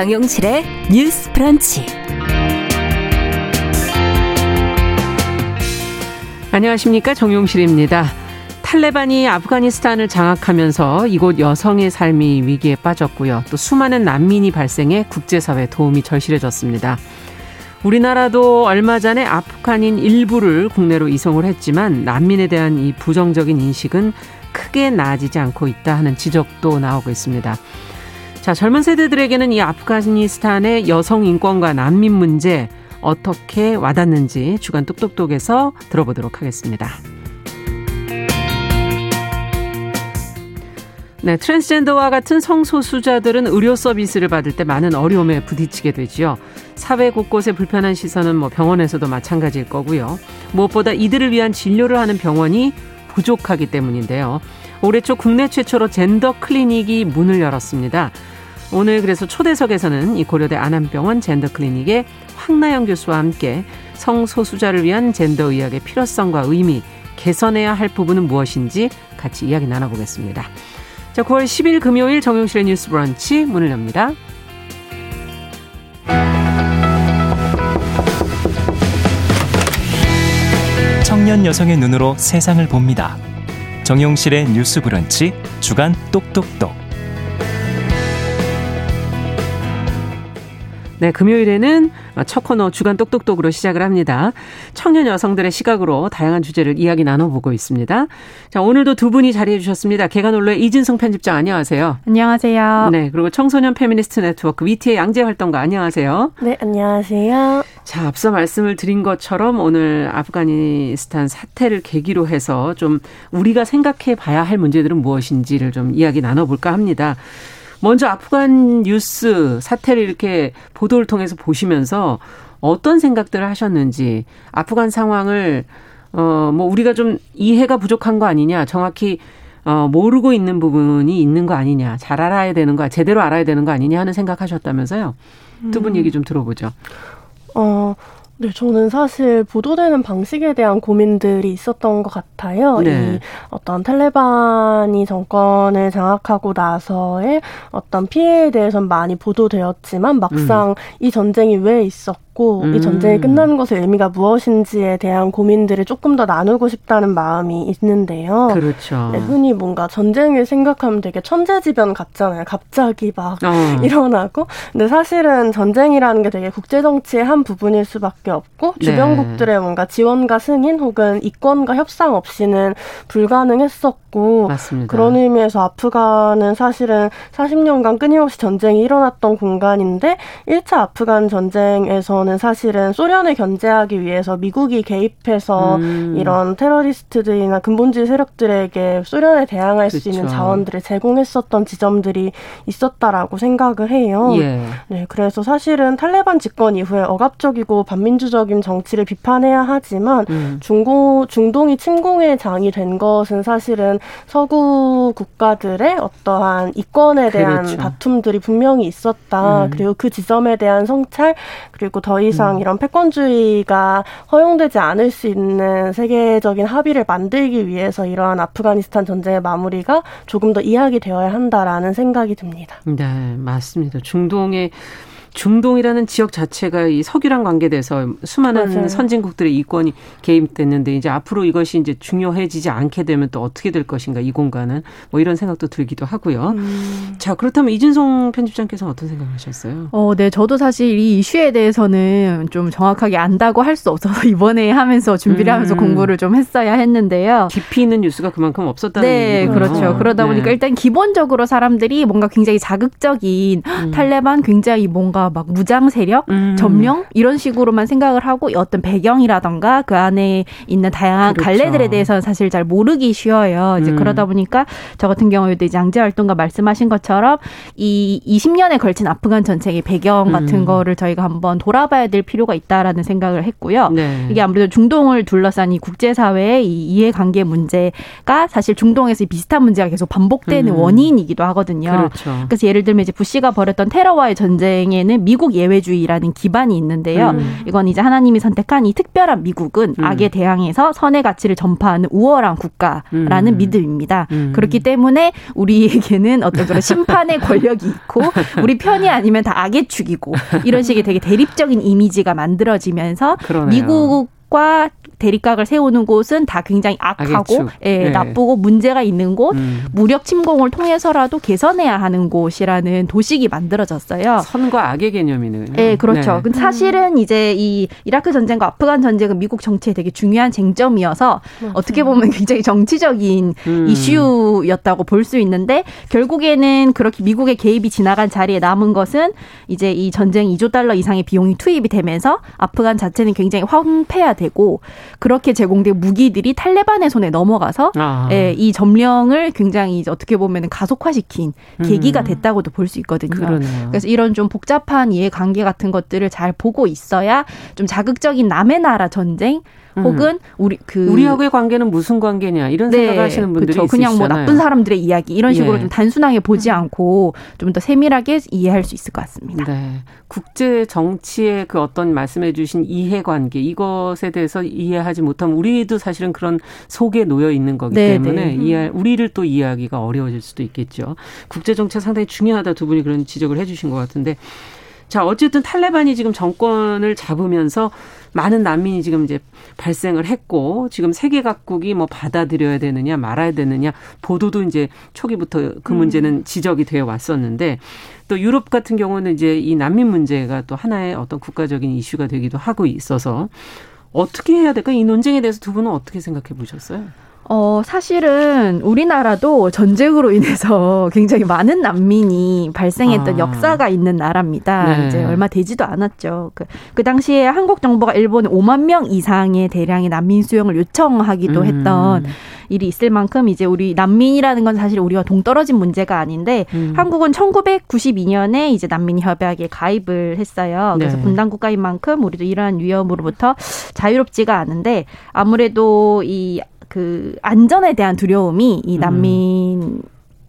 정용실의 뉴스 프런치. 안녕하십니까. 정용실입니다. 탈레반이 아프가니스탄을 장악하면서 이곳 여성의 삶이 위기에 빠졌고요. 또 수많은 난민이 발생해 국제사회 도움이 절실해졌습니다. 우리나라도 얼마 전에 아프간인 일부를 국내로 이송을 했지만 난민에 대한 이 부정적인 인식은 크게 나아지지 않고 있다 하는 지적도 나오고 있습니다. 자, 젊은 세대들에게는 이 아프가니스탄의 여성 인권과 난민 문제 어떻게 와닿는지 주간 똑똑똑에서 들어보도록 하겠습니다. 네, 트랜스젠더와 같은 성소수자들은 의료 서비스를 받을 때 많은 어려움에 부딪히게 되지요. 사회 곳곳에 불편한 시선은 뭐 병원에서도 마찬가지일 거고요. 무엇보다 이들을 위한 진료를 하는 병원이 부족하기 때문인데요. 올해 초 국내 최초로 젠더 클리닉이 문을 열었습니다. 오늘 그래서 초대석에서는 이 고려대 안암병원 젠더 클리닉의 황나영 교수와 함께 성소수자를 위한 젠더 의학의 필요성과 의미, 개선해야 할 부분은 무엇인지 같이 이야기 나눠보겠습니다. 자, 9월 10일 금요일 정용실의 뉴스 브런치 문을 엽니다. 청년 여성의 눈으로 세상을 봅니다. 정용실의 뉴스 브런치 주간 똑똑똑. 네, 금요일에는 첫 코너 주간 똑똑똑으로 시작을 합니다. 청년 여성들의 시각으로 다양한 주제를 이야기 나눠보고 있습니다. 자, 오늘도 두 분이 자리해 주셨습니다. 계간홀로의 이진송 편집장 안녕하세요. 안녕하세요. 네, 그리고 청소년 페미니스트 네트워크 위티의 양재 활동가 안녕하세요. 네, 안녕하세요. 자, 앞서 말씀을 드린 것처럼 오늘 아프가니스탄 사태를 계기로 해서 좀 우리가 생각해 봐야 할 문제들은 무엇인지를 좀 이야기 나눠볼까 합니다. 먼저 아프간 뉴스 사태를 이렇게 보도를 통해서 보시면서 어떤 생각들을 하셨는지 아프간 상황을 어 뭐 우리가 좀 이해가 부족한 거 아니냐 정확히 어 모르고 있는 부분이 있는 거 아니냐 잘 알아야 되는 거 제대로 알아야 되는 거 아니냐 하는 생각하셨다면서요 두 분 얘기 좀 들어보죠. 어 네, 저는 사실 보도되는 방식에 대한 고민들이 있었던 것 같아요. 네. 이 어떤 탈레반이 정권을 장악하고 나서의 어떤 피해에 대해서는 많이 보도되었지만 막상 음. 이 전쟁이 왜 있었고 있고 음. 이 전쟁이 끝나는 것의 의미가 무엇인지에 대한 고민들을 조금 더 나누고 싶다는 마음이 있는데요. 그렇죠. 네, 흔히 뭔가 전쟁을 생각하면 되게 천재지변 같잖아요. 갑자기 막 어. 일어나고. 근데 사실은 전쟁이라는 게 되게 국제 정치의 한 부분일 수밖에 없고 네. 주변국들의 네. 뭔가 지원과 승인 혹은 이권과 협상 없이는 불가능했었고 맞습니다. 그런 의미에서 아프간은 사실은 40년간 끊임없이 전쟁이 일어났던 공간인데 1차 아프간 전쟁에서는 경우는 사실은 소련을 견제하기 위해서 미국이 개입해서 음. 이런 테러리스트들이나 근본주의 세력들에게 소련에 대항할 그쵸. 수 있는 자원들을 제공했었던 지점들이 있었다라고 생각을 해요. 예. 네, 그래서 사실은 탈레반 집권 이후에 억압적이고 반민주적인 정치를 비판해야 하지만 음. 중고 중동이 침공의 장이 된 것은 사실은 서구 국가들의 어떠한 이권에 대한 그렇죠. 다툼들이 분명히 있었다. 음. 그리고 그 지점에 대한 성찰 그리고 더 이상 음. 이런 패권주의가 허용되지 않을 수 있는 세계적인 합의를 만들기 위해서 이러한 아프가니스탄 전쟁의 마무리가 조금 더 이야기 되어야 한다라는 생각이 듭니다. 네, 맞습니다. 중동의 중동이라는 지역 자체가 이 석유랑 관계돼서 수많은 맞아요. 선진국들의 이권이 개입됐는데 이제 앞으로 이것이 이제 중요해지지 않게 되면 또 어떻게 될 것인가 이 공간은 뭐 이런 생각도 들기도 하고요. 음. 자 그렇다면 이준송 편집장께서는 어떤 생각하셨어요? 어, 네, 저도 사실 이 이슈에 대해서는 좀 정확하게 안다고 할 수 없어서 이번에 하면서 준비를 음. 하면서 공부를 좀 했어야 했는데요. 깊이 있는 뉴스가 그만큼 없었다는 네, 얘기군요. 그렇죠. 그러다 보니까 네. 일단 기본적으로 사람들이 뭔가 굉장히 자극적인 음. 탈레반 굉장히 뭔가 뭔가 막 무장 세력, 음. 점령 이런 식으로만 생각을 하고 어떤 배경이라던가 그 안에 있는 다양한 그렇죠. 갈래들에 대해서는 사실 잘 모르기 쉬워요. 이제 음. 그러다 보니까 저 같은 경우에도 이제 양재 활동가 말씀하신 것처럼 이 20년에 걸친 아프간 전쟁의 배경 같은 음. 거를 저희가 한번 돌아봐야 될 필요가 있다라는 생각을 했고요. 네. 이게 아무래도 중동을 둘러싼 이 국제사회의 이 이해관계 문제가 사실 중동에서 비슷한 문제가 계속 반복되는 음. 원인이기도 하거든요. 그렇죠. 그래서 예를 들면 이제 부시가 벌였던 테러와의 전쟁에는 보면은 미국 예외주의라는 기반이 있는데요. 음. 이건 이제 하나님이 선택한 이 특별한 미국은 음. 악에 대항해서 선의 가치를 전파하는 우월한 국가라는 음. 믿음입니다. 음. 그렇기 때문에 우리에게는 어떤 그런 심판의 권력이 있고 우리 편이 아니면 다 악의 축이고 이런 식의 되게 대립적인 이미지가 만들어지면서 그러네요. 미국 과 대립각을 세우는 곳은 다 굉장히 악하고 예, 네. 나쁘고 문제가 있는 곳, 음. 무력 침공을 통해서라도 개선해야 하는 곳이라는 도식이 만들어졌어요. 선과 악의 개념이네요. 예, 그렇죠. 네. 근데 사실은 이제 이 이라크 전쟁과 아프간 전쟁은 미국 정치에 되게 중요한 쟁점이어서 맞아요. 어떻게 보면 굉장히 정치적인 음. 이슈였다고 볼 수 있는데 결국에는 그렇게 미국의 개입이 지나간 자리에 남은 것은 이제 이 전쟁 2조 달러 이상의 비용이 투입이 되면서 아프간 자체는 굉장히 황폐화되고 그렇게 제공된 무기들이 탈레반의 손에 넘어가서 아. 예, 이 점령을 굉장히 어떻게 보면 가속화시킨 계기가 음. 됐다고도 볼 수 있거든요. 그러네요. 그래서 이런 좀 복잡한 이해관계 같은 것들을 잘 보고 있어야 좀 자극적인 남의 나라 전쟁 음. 혹은 우리 그 우리하고의 관계는 무슨 관계냐 이런 네, 생각하시는 분들이 그렇죠. 그냥 뭐 나쁜 사람들의 이야기 이런 식으로 예. 좀 단순하게 보지 음. 않고 좀 더 세밀하게 이해할 수 있을 것 같습니다. 네. 국제 정치의 그 어떤 말씀해 주신 이해 관계 이것에 대해서 이해하지 못하면 우리도 사실은 그런 속에 놓여 있는 거기 네, 때문에 네. 이해 우리를 또 이해하기가 어려워질 수도 있겠죠. 국제 정치 상당히 중요하다 두 분이 그런 지적을 해 주신 것 같은데. 자, 어쨌든 탈레반이 지금 정권을 잡으면서 많은 난민이 지금 이제 발생을 했고 지금 세계 각국이 뭐 받아들여야 되느냐 말아야 되느냐 보도도 이제 초기부터 그 문제는 음. 지적이 되어 왔었는데 또 유럽 같은 경우는 이제 이 난민 문제가 또 하나의 어떤 국가적인 이슈가 되기도 하고 있어서 어떻게 해야 될까? 이 논쟁에 대해서 두 분은 어떻게 생각해 보셨어요? 어, 사실은 우리나라도 전쟁으로 인해서 굉장히 많은 난민이 발생했던 아. 역사가 있는 나라입니다. 네. 이제 얼마 되지도 않았죠. 그, 그 당시에 한국 정부가 일본에 5만 명 이상의 대량의 난민 수용을 요청하기도 음. 했던 일이 있을 만큼 이제 우리 난민이라는 건 사실 우리가 동떨어진 문제가 아닌데 음. 한국은 1992년에 이제 난민 협약에 가입을 했어요. 그래서 네. 분단 국가인 만큼 우리도 이러한 위험으로부터 자유롭지가 않은데 아무래도 이 그 안전에 대한 두려움이 이 음. 난민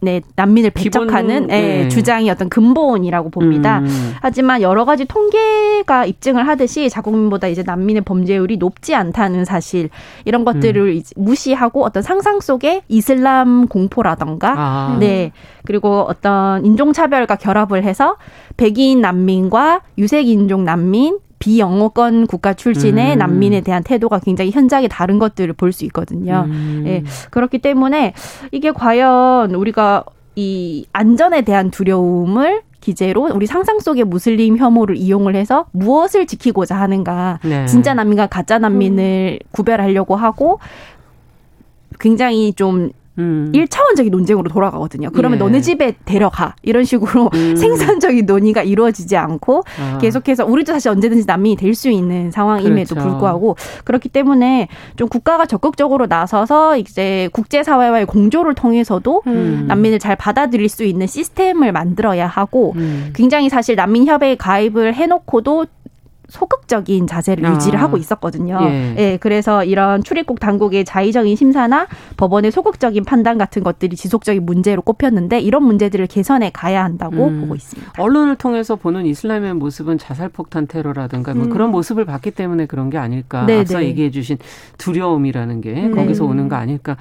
네, 난민을 배척하는 기본, 예, 네. 주장이 어떤 근본이라고 봅니다. 음. 하지만 여러 가지 통계가 입증을 하듯이 자국민보다 이제 난민의 범죄율이 높지 않다는 사실 이런 것들을 음. 무시하고 어떤 상상 속에 이슬람 공포라던가 아. 네 그리고 어떤 인종차별과 결합을 해서 백인 난민과 유색 인종 난민 비영어권 국가 출신의 음. 난민에 대한 태도가 굉장히 현장에 다른 것들을 볼 수 있거든요. 음. 예. 그렇기 때문에 이게 과연 우리가 이 안전에 대한 두려움을 기재로 우리 상상 속의 무슬림 혐오를 이용을 해서 무엇을 지키고자 하는가. 네. 진짜 난민과 가짜 난민을 음. 구별하려고 하고 굉장히 좀 음. 1차원적인 논쟁으로 돌아가거든요. 그러면 예. 너네 집에 데려가. 이런 식으로 음. 생산적인 논의가 이루어지지 않고 아. 계속해서 우리도 사실 언제든지 난민이 될 수 있는 상황임에도 그렇죠. 불구하고 그렇기 때문에 좀 국가가 적극적으로 나서서 이제 국제사회와의 공조를 통해서도 음. 난민을 잘 받아들일 수 있는 시스템을 만들어야 하고 음. 굉장히 사실 난민협회에 가입을 해놓고도 소극적인 자세를 아. 유지를 하고 있었거든요. 예. 예. 그래서 이런 출입국 당국의 자의적인 심사나 법원의 소극적인 판단 같은 것들이 지속적인 문제로 꼽혔는데 이런 문제들을 개선해 가야 한다고 음. 보고 있습니다. 언론을 통해서 보는 이슬람의 모습은 자살 폭탄 테러라든가 뭐 음. 그런 모습을 봤기 때문에 그런 게 아닐까. 네네. 앞서 네. 얘기해 주신 두려움이라는 게 네. 거기서 오는 거 아닐까.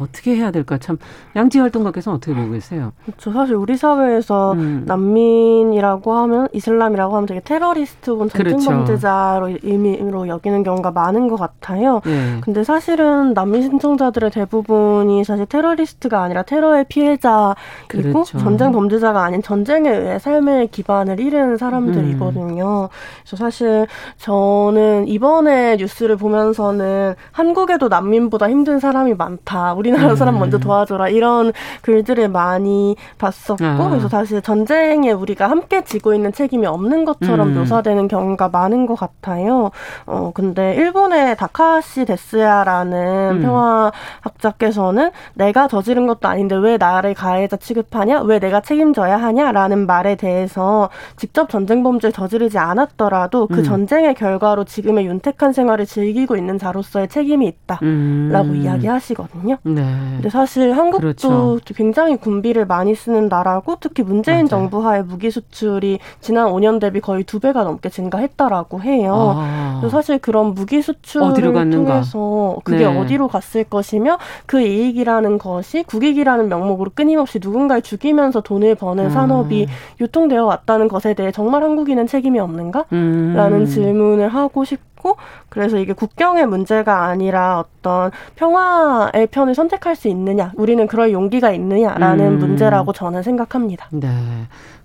어떻게 해야 될까 참 양지 활동가께서는 어떻게 보고 계세요? 그렇죠. 사실 우리 사회에서 음. 난민이라고 하면 이슬람이라고 하면 되게 테러리스트 혹은 전쟁범죄자로 그렇죠. 의미로 여기는 경우가 많은 것 같아요. 네. 근데 사실은 난민 신청자들의 대부분이 사실 테러리스트가 아니라 테러의 피해자이고 그렇죠. 전쟁 범죄자가 아닌 전쟁에 의해 삶의 기반을 잃은 사람들이거든요. 음. 그래서 사실 저는 이번에 뉴스를 보면서는 한국에도 난민보다 힘든 사람이 많다. 우리 우리나라 사람 먼저 음. 도와줘라 이런 글들을 많이 봤었고 아. 그래서 사실 전쟁에 우리가 함께 지고 있는 책임이 없는 것처럼 음. 묘사되는 경우가 많은 것 같아요. 어, 근데 일본의 다카시 데스야라는 음. 평화학자께서는 내가 저지른 것도 아닌데 왜 나를 가해자 취급하냐? 왜 내가 책임져야 하냐?라는 말에 대해서 직접 전쟁 범죄를 저지르지 않았더라도 그 음. 전쟁의 결과로 지금의 윤택한 생활을 즐기고 있는 자로서의 책임이 있다라고 음. 이야기하시거든요. 네. 근데 사실 한국도 그렇죠. 굉장히 군비를 많이 쓰는 나라고 특히 문재인 맞아요. 정부 하에 무기 수출이 지난 5년 대비 거의 두 배가 넘게 증가했다라고 해요. 아. 사실 그런 무기 수출을 통해서 그게 네. 어디로 갔을 것이며 그 이익이라는 것이 국익이라는 명목으로 끊임없이 누군가를 죽이면서 돈을 버는 음. 산업이 유통되어 왔다는 것에 대해 정말 한국인은 책임이 없는가? 음. 라는 질문을 하고 싶 고 그래서 이게 국경의 문제가 아니라 어떤 평화의 편을 선택할 수 있느냐, 우리는 그럴 용기가 있느냐라는 음. 문제라고 저는 생각합니다. 네.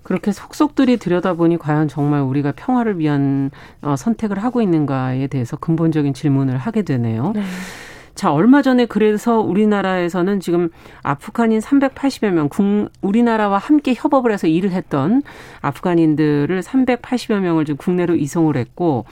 그렇게 속속들이 들여다보니 과연 정말 우리가 평화를 위한 어, 선택을 하고 있는가에 대해서 근본적인 질문을 하게 되네요. 네. 자, 얼마 전에 그래서 우리나라에서는 지금 아프간인 380여 명, 국, 우리나라와 함께 협업을 해서 일을 했던 아프간인들을 380여 명을 지금 국내로 이송을 했고,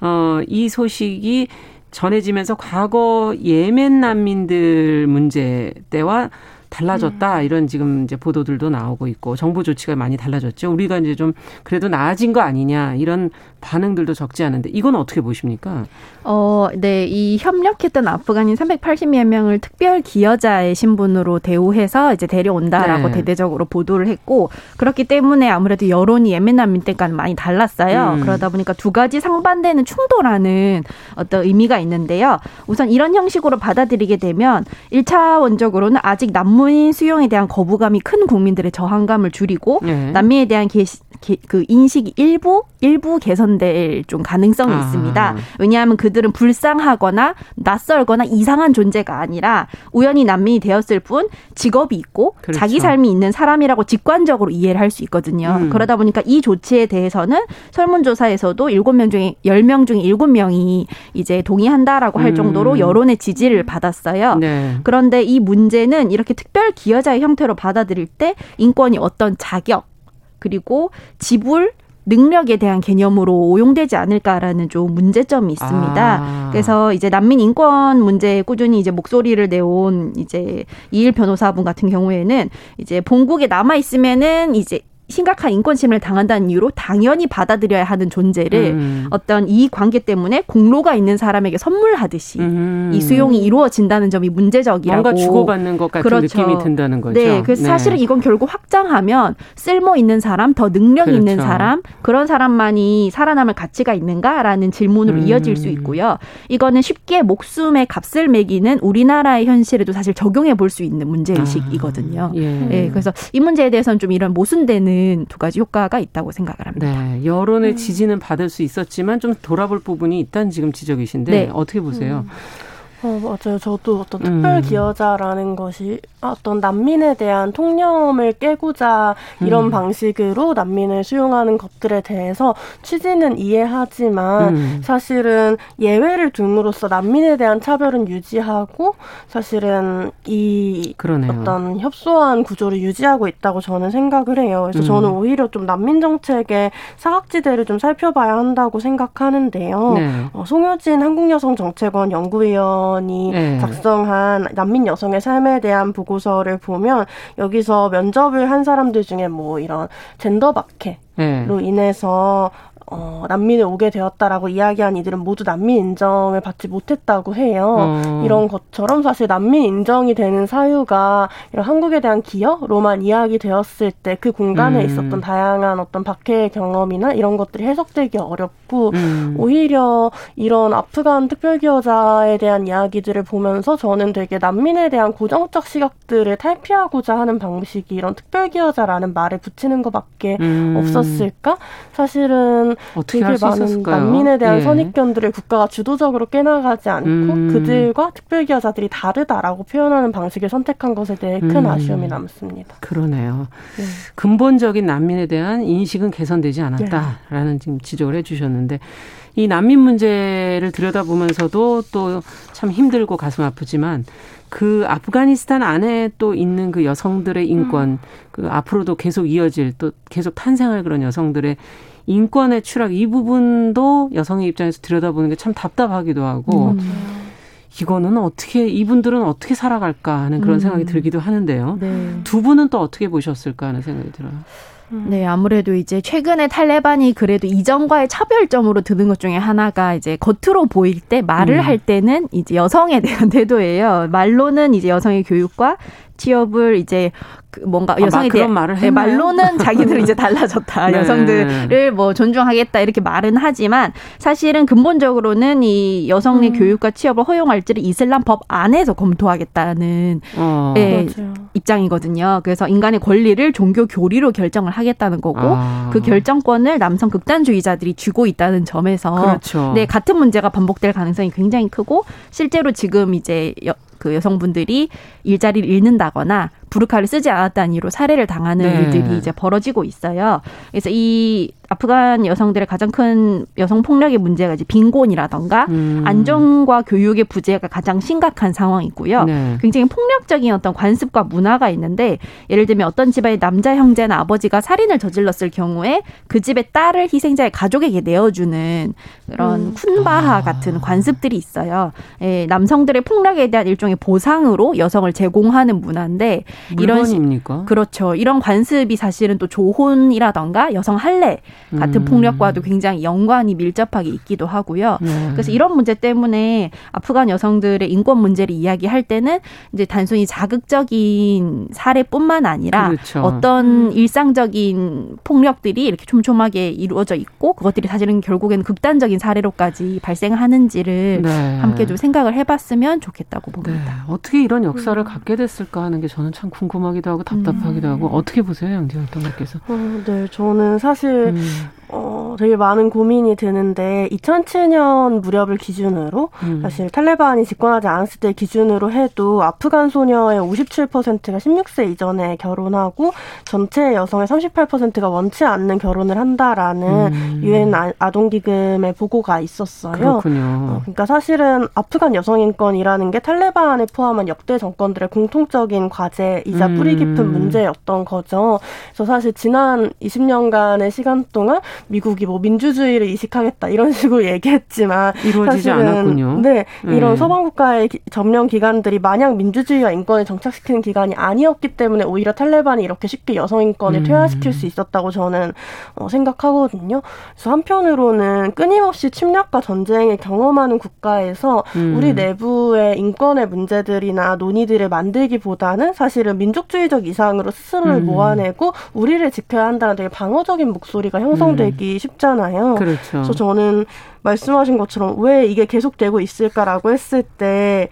어, 이 소식이 전해지면서 과거 예멘 난민들 문제 때와 달라졌다 음. 이런 지금 이제 보도들도 나오고 있고 정부 조치가 많이 달라졌죠. 우리가 이제 좀 그래도 나아진 거 아니냐 이런 반응들도 적지 않은데 이건 어떻게 보십니까? 어, 네, 이 협력했던 아프간인 380여 명을 특별 기여자의 신분으로 대우해서 이제 데려온다라고 네. 대대적으로 보도를 했고 그렇기 때문에 아무래도 여론이 예멘 난민 때과는 많이 달랐어요. 음. 그러다 보니까 두 가지 상반되는 충돌하는 어떤 의미가 있는데요. 우선 이런 형식으로 받아들이게 되면 1차원적으로는 아직 난민 수용에 대한 거부감이 큰 국민들의 저항감을 줄이고 네. 난민에 대한 게시, 게, 그 인식이 일부 일부 개선 될 좀 가능성이 아. 있습니다. 왜냐하면 그들은 불쌍하거나 낯설거나 이상한 존재가 아니라 우연히 난민이 되었을 뿐 직업이 있고 그렇죠. 자기 삶이 있는 사람이라고 직관적으로 이해를 할 수 있거든요. 음. 그러다 보니까 이 조치에 대해서는 설문조사에서도 7명 중에 10명 중에 7명이 이제 동의한다라고 할 음. 정도로 여론의 지지를 받았어요. 네. 그런데 이 문제는 이렇게 특별 기여자의 형태로 받아들일 때 인권이 어떤 자격 그리고 지불 능력에 대한 개념으로 오용되지 않을까라는 좀 문제점이 있습니다. 아. 그래서 이제 난민 인권 문제에 꾸준히 이제 목소리를 내온 이제 이일 변호사분 같은 경우에는 이제 본국에 남아 있으면은 이제 심각한 인권 침해를 당한다는 이유로 당연히 받아들여야 하는 존재를 음. 어떤 이 관계 때문에 공로가 있는 사람에게 선물하듯이 음. 이 수용이 이루어진다는 점이 문제적이라고 뭔가 주고받는 것 같은 그렇죠. 느낌이 든다는 거죠. 네, 그래서 네. 사실은 이건 결국 확장하면 쓸모 있는 사람, 더 능력 그렇죠. 있는 사람, 그런 사람만이 살아남을 가치가 있는가라는 질문으로 음. 이어질 수 있고요. 이거는 쉽게 목숨의 값을 매기는 우리나라의 현실에도 사실 적용해 볼 수 있는 문제 의식이거든요. 아, 예. 네, 그래서 이 문제에 대해서는 좀 이런 모순되는 있는 두 가지 효과가 있다고 생각을 합니다. 네, 여론의 음. 지지는 받을 수 있었지만 좀 돌아볼 부분이 있다는 지금 지적이신데 네. 어떻게 보세요? 음. 어, 맞아요. 저도 어떤 특별 음. 기여자라는 것이 어떤 난민에 대한 통념을 깨고자 이런 음. 방식으로 난민을 수용하는 것들에 대해서 취지는 이해하지만 음. 사실은 예외를 둠으로써 난민에 대한 차별은 유지하고 사실은 이 그러네요. 어떤 협소한 구조를 유지하고 있다고 저는 생각을 해요. 그래서 저는 음. 오히려 좀 난민 정책의 사각지대를 좀 살펴봐야 한다고 생각하는데요. 네. 어, 송효진 한국여성정책원 연구위원 의원이 네. 작성한 난민 여성의 삶에 대한 보고서를 보면 여기서 면접을 한 사람들 중에 뭐 이런 젠더 박해로 네. 인해서 어, 난민을 오게 되었다라고 이야기한 이들은 모두 난민 인정을 받지 못했다고 해요. 어. 이런 것처럼 사실 난민 인정이 되는 사유가 이런 한국에 대한 기여로만 이야기되었을 때 그 공간에 음. 있었던 다양한 어떤 박해의 경험이나 이런 것들이 해석되기 어렵고 음. 오히려 이런 아프간 특별기여자에 대한 이야기들을 보면서 저는 되게 난민에 대한 고정적 시각들을 탈피하고자 하는 방식이 이런 특별기여자라는 말을 붙이는 것밖에 음. 없었을까? 사실은 되게 많은? 난민에 대한 예. 선입견들을 국가가 주도적으로 깨나가지 않고 음. 그들과 특별기여자들이 다르다라고 표현하는 방식을 선택한 것에 대해 큰 음. 아쉬움이 남습니다. 그러네요. 네. 근본적인 난민에 대한 인식은 개선되지 않았다라는 네. 지금 지적을 해주셨는데 이 난민 문제를 들여다보면서도 또 참 힘들고 가슴 아프지만 그 아프가니스탄 안에 또 있는 그 여성들의 인권, 음. 그 앞으로도 계속 이어질 또 계속 탄생할 그런 여성들의 인권의 추락 이 부분도 여성의 입장에서 들여다보는 게 참 답답하기도 하고 음. 이거는 어떻게 이분들은 어떻게 살아갈까 하는 그런 음. 생각이 들기도 하는데요. 네. 두 분은 또 어떻게 보셨을까 하는 생각이 들어요. 네, 아무래도 이제 최근에 탈레반이 그래도 이전과의 차별점으로 드는 것 중에 하나가 이제 겉으로 보일 때 말을 음. 할 때는 이제 여성에 대한 태도예요. 말로는 이제 여성의 교육과 취업을 이제 그 뭔가 아, 여성에 대한 말을 네, 말로는 자기들은 이제 달라졌다 네. 여성들을 뭐 존중하겠다 이렇게 말은 하지만 사실은 근본적으로는 이 여성의 음. 교육과 취업을 허용할지를 이슬람 법 안에서 검토하겠다는 어. 네, 입장이거든요. 그래서 인간의 권리를 종교 교리로 결정을 하겠다는 거고 아. 그 결정권을 남성 극단주의자들이 쥐고 있다는 점에서 그렇죠. 네 같은 문제가 반복될 가능성이 굉장히 크고 실제로 지금 이제 여, 그 여성분들이 일자리를 잃는다거나 부르카를 쓰지 않았다는 이유로 살해를 당하는 네. 일들이 이제 벌어지고 있어요. 그래서 이 아프간 여성들의 가장 큰 여성 폭력의 문제가 이제 빈곤이라던가 음. 안정과 교육의 부재가 가장 심각한 상황이고요. 네. 굉장히 폭력적인 어떤 관습과 문화가 있는데 예를 들면 어떤 집안의 남자 형제나 아버지가 살인을 저질렀을 경우에 그 집의 딸을 희생자의 가족에게 내어주는 그런 음. 쿤바하 아. 같은 관습들이 있어요. 예, 남성들의 폭력에 대한 일종의 보상으로 여성을 제공하는 문화인데 이런 물건입니까? 그렇죠. 이런 관습이 사실은 또 조혼이라던가 여성 할례 같은 음. 폭력과도 굉장히 연관이 밀접하게 있기도 하고요. 네. 그래서 이런 문제 때문에 아프간 여성들의 인권 문제를 이야기할 때는 이제 단순히 자극적인 사례뿐만 아니라 그렇죠. 어떤 음. 일상적인 폭력들이 이렇게 촘촘하게 이루어져 있고 그것들이 사실은 결국에는 극단적인 사례로까지 발생하는지를 네. 함께 좀 생각을 해봤으면 좋겠다고 봅니다. 네. 어떻게 이런 역사를 음. 갖게 됐을까 하는 게 저는 참 궁금하기도 하고 답답하기도 음. 하고 어떻게 보세요, 양지 활동가께서? 어, 네, 저는 사실 음. 어, 되게 많은 고민이 드는데 2007년 무렵을 기준으로 음. 사실 탈레반이 집권하지 않았을 때 기준으로 해도 아프간 소녀의 57%가 16세 이전에 결혼하고 전체 여성의 38%가 원치 않는 결혼을 한다라는 음. 유엔 음. 아동 기금의 보고가 있었어요. 그렇군요. 어, 그러니까 사실은 아프간 여성 인권이라는 게 탈레반에 포함한 역대 정권들의 공통적인 과제이자 뿌리 깊은 음. 문제였던 거죠. 그래서 사실 지난 20년간의 시간 동안 미국이 뭐 민주주의를 이식하겠다 이런 식으로 얘기했지만 이루어지지 사실은 않았군요. 네, 네. 이런 서방 국가의 점령 기관들이 마냥 민주주의와 인권을 정착시키는 기관이 아니었기 때문에 오히려 탈레반이 이렇게 쉽게 여성 인권을 음. 퇴화시킬 수 있었다고 저는 어, 생각하거든요. 그래서 한편으로는 끊임없이 침략과 전쟁을 경험하는 국가에서 음. 우리 내부의 인권의 문제들이나 논의들을 만들기보다는 사실은 민족주의적 이상으로 스스로를 음. 모아내고 우리를 지켜야 한다는 되게 방어적인 목소리가 형성돼 되기 쉽잖아요. 그렇죠. 그래서 저는 말씀하신 것처럼 왜 이게 계속되고 있을까라고 했을 때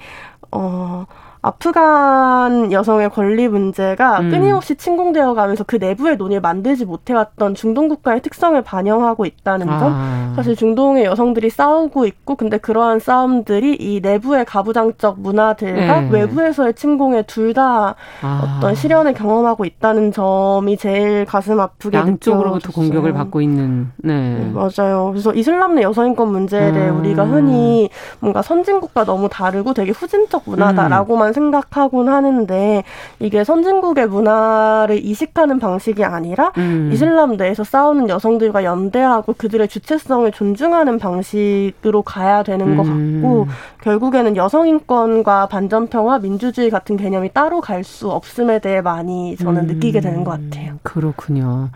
어, 아프간 여성의 권리 문제가 음. 끊임없이 침공되어 가면서 그 내부의 논의를 만들지 못해왔던 중동 국가의 특성을 반영하고 있다는 점. 아. 사실 중동의 여성들이 싸우고 있고, 근데 그러한 싸움들이 이 내부의 가부장적 문화들과 네. 외부에서의 침공에 둘다 아. 어떤 시련을 경험하고 있다는 점이 제일 가슴 아프게 양쪽으로부터 공격을 받고 있는. 네. 네. 맞아요. 그래서 이슬람 내 여성인권 문제에 대해 음. 우리가 흔히 뭔가 선진국과 너무 다르고 되게 후진적 문화다라고만 음. 생각하곤 하는데 이게 선진국의 문화를 이식하는 방식이 아니라 음. 이슬람 내에서 싸우는 여성들과 연대하고 그들의 주체성을 존중하는 방식으로 가야 되는 음. 것 같고 결국에는 여성 인권과 반전 평화, 민주주의 같은 개념이 따로 갈 수 없음에 대해 많이 저는 음. 느끼게 되는 것 같아요. 그렇군요.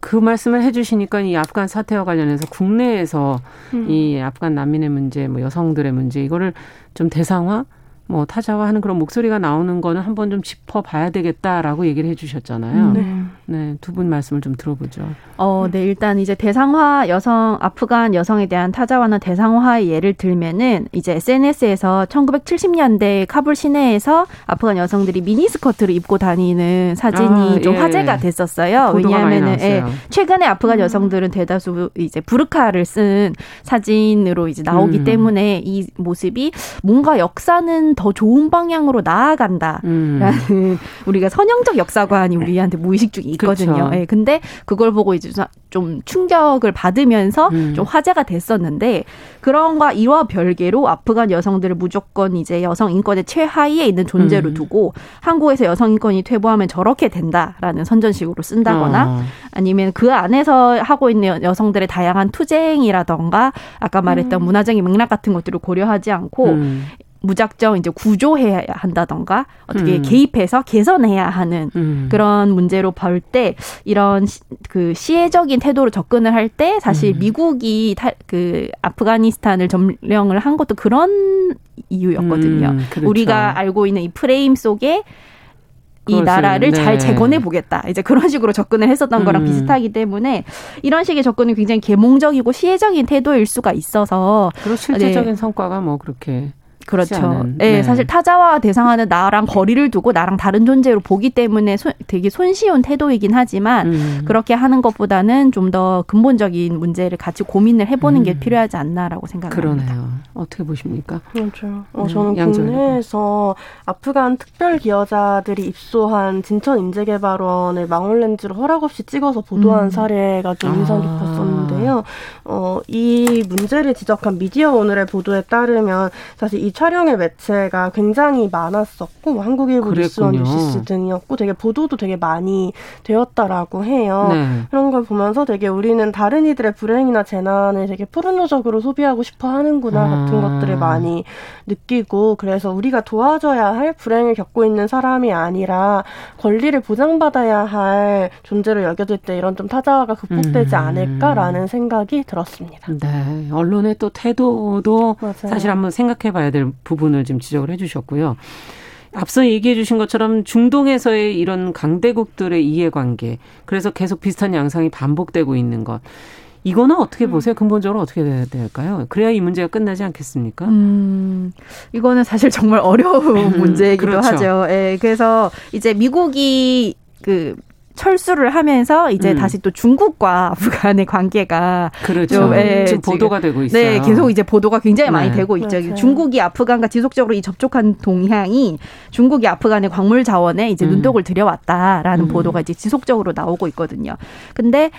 그 말씀을 해주시니까 이 아프간 사태와 관련해서 국내에서 음. 이 아프간 난민의 문제, 뭐 여성들의 문제 이거를 좀 대상화 뭐 타자화하는 그런 목소리가 나오는 거는 한번 좀 짚어봐야 되겠다라고 얘기를 해주셨잖아요. 네. 네, 두 분 말씀을 좀 들어보죠. 어, 네, 일단 이제 대상화 여성 아프간 여성에 대한 타자화나 대상화의 예를 들면은 이제 SNS에서 1970년대 카불 시내에서 아프간 여성들이 미니스커트를 입고 다니는 사진이 아, 좀 예. 화제가 됐었어요. 왜냐하면은 예, 최근에 아프간 음. 여성들은 대다수 이제 부르카를 쓴 사진으로 이제 나오기 음. 때문에 이 모습이 뭔가 역사는 더 좋은 방향으로 나아간다라는 음. 우리가 선형적 역사관이 우리한테 무의식 중에 있거든요. 그렇죠. 예, 근데 그걸 보고 이제 좀 충격을 받으면서 음. 좀 화제가 됐었는데 그런과 이와 별개로 아프간 여성들을 무조건 이제 여성 인권의 최하위에 있는 존재로 음. 두고 한국에서 여성 인권이 퇴보하면 저렇게 된다라는 선전식으로 쓴다거나 어. 아니면 그 안에서 하고 있는 여성들의 다양한 투쟁이라던가 아까 말했던 음. 문화적인 맥락 같은 것들을 고려하지 않고 음. 무작정 이제 구조해야 한다던가 어떻게 음. 개입해서 개선해야 하는 음. 그런 문제로 볼 때 이런 시, 그 시혜적인 태도로 접근을 할 때 사실 음. 미국이 타, 그 아프가니스탄을 점령을 한 것도 그런 이유였거든요. 음, 그렇죠. 우리가 알고 있는 이 프레임 속에 이 나라를 네. 잘 재건해 보겠다. 이제 그런 식으로 접근을 했었던 거랑 음. 비슷하기 때문에 이런 식의 접근은 굉장히 계몽적이고 시혜적인 태도일 수가 있어서 그리고 실제적인 네. 성과가 뭐 그렇게 그렇죠. 네. 네. 사실 타자와 대상하는 나랑 거리를 두고 나랑 다른 존재로 보기 때문에 소, 되게 손쉬운 태도이긴 하지만 음. 그렇게 하는 것보다는 좀 더 근본적인 문제를 같이 고민을 해보는 음. 게 필요하지 않나라고 생각합니다. 그러네요. 어떻게 보십니까? 그렇죠. 어, 저는 음, 국내에서 아프간 특별 기여자들이 입소한 진천 인재개발원을 망원렌즈로 허락 없이 찍어서 보도한 음. 사례가 좀 인상 아. 깊었었는데요. 어, 이 문제를 지적한 미디어 오늘의 보도에 따르면 사실 이 촬영의 매체가 굉장히 많았었고 한국일보, 뉴스원, 뉴시스 등이었고 되게 보도도 되게 많이 되었다라고 해요. 네. 그런 걸 보면서 되게 우리는 다른 이들의 불행이나 재난을 되게 포르노적으로 소비하고 싶어 하는구나 아. 같은 것들을 많이 느끼고 그래서 우리가 도와줘야 할 불행을 겪고 있는 사람이 아니라 권리를 보장받아야 할 존재로 여겨질 때 이런 좀 타자화가 극복되지 음. 않을까라는 생각이 들었습니다. 네. 언론의 또 태도도 맞아요. 사실 한번 생각해 봐야 될 부분을 지금 지적을 해 주셨고요. 앞서 얘기해 주신 것처럼 중동에서의 이런 강대국들의 이해관계, 그래서 계속 비슷한 양상이 반복되고 있는 것. 이거는 어떻게 음. 보세요? 근본적으로 어떻게 돼야 될까요? 그래야 이 문제가 끝나지 않겠습니까? 음, 이거는 사실 정말 어려운 음, 문제이기도 그렇죠. 하죠. 예, 그래서 이제 미국이 그 철수를 하면서 이제 음. 다시 또 중국과 아프간의 관계가 그렇죠. 좀, 예, 지금 보도가 되고 있어요. 네, 계속 이제 보도가 굉장히 네. 많이 되고 있죠. 맞아요. 중국이 아프간과 지속적으로 이 접촉한 동향이 중국이 아프간의 광물 자원에 이제 음. 눈독을 들여왔다라는 음. 보도가 이제 지속적으로 나오고 있거든요. 근데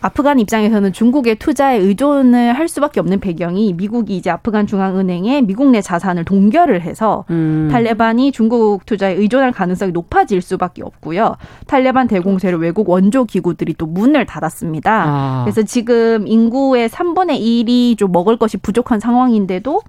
아프간 입장에서는 중국의 투자에 의존을 할 수밖에 없는 배경이 미국이 이제 아프간 중앙은행에 미국 내 자산을 동결을 해서 음. 탈레반이 중국 투자에 의존할 가능성이 높아질 수밖에 없고요. 탈레반 대공세를 외국 원조 기구들이 또 문을 닫았습니다. 아. 그래서 지금 인구의 3분의 1이 좀 먹을 것이 부족한 상황인데도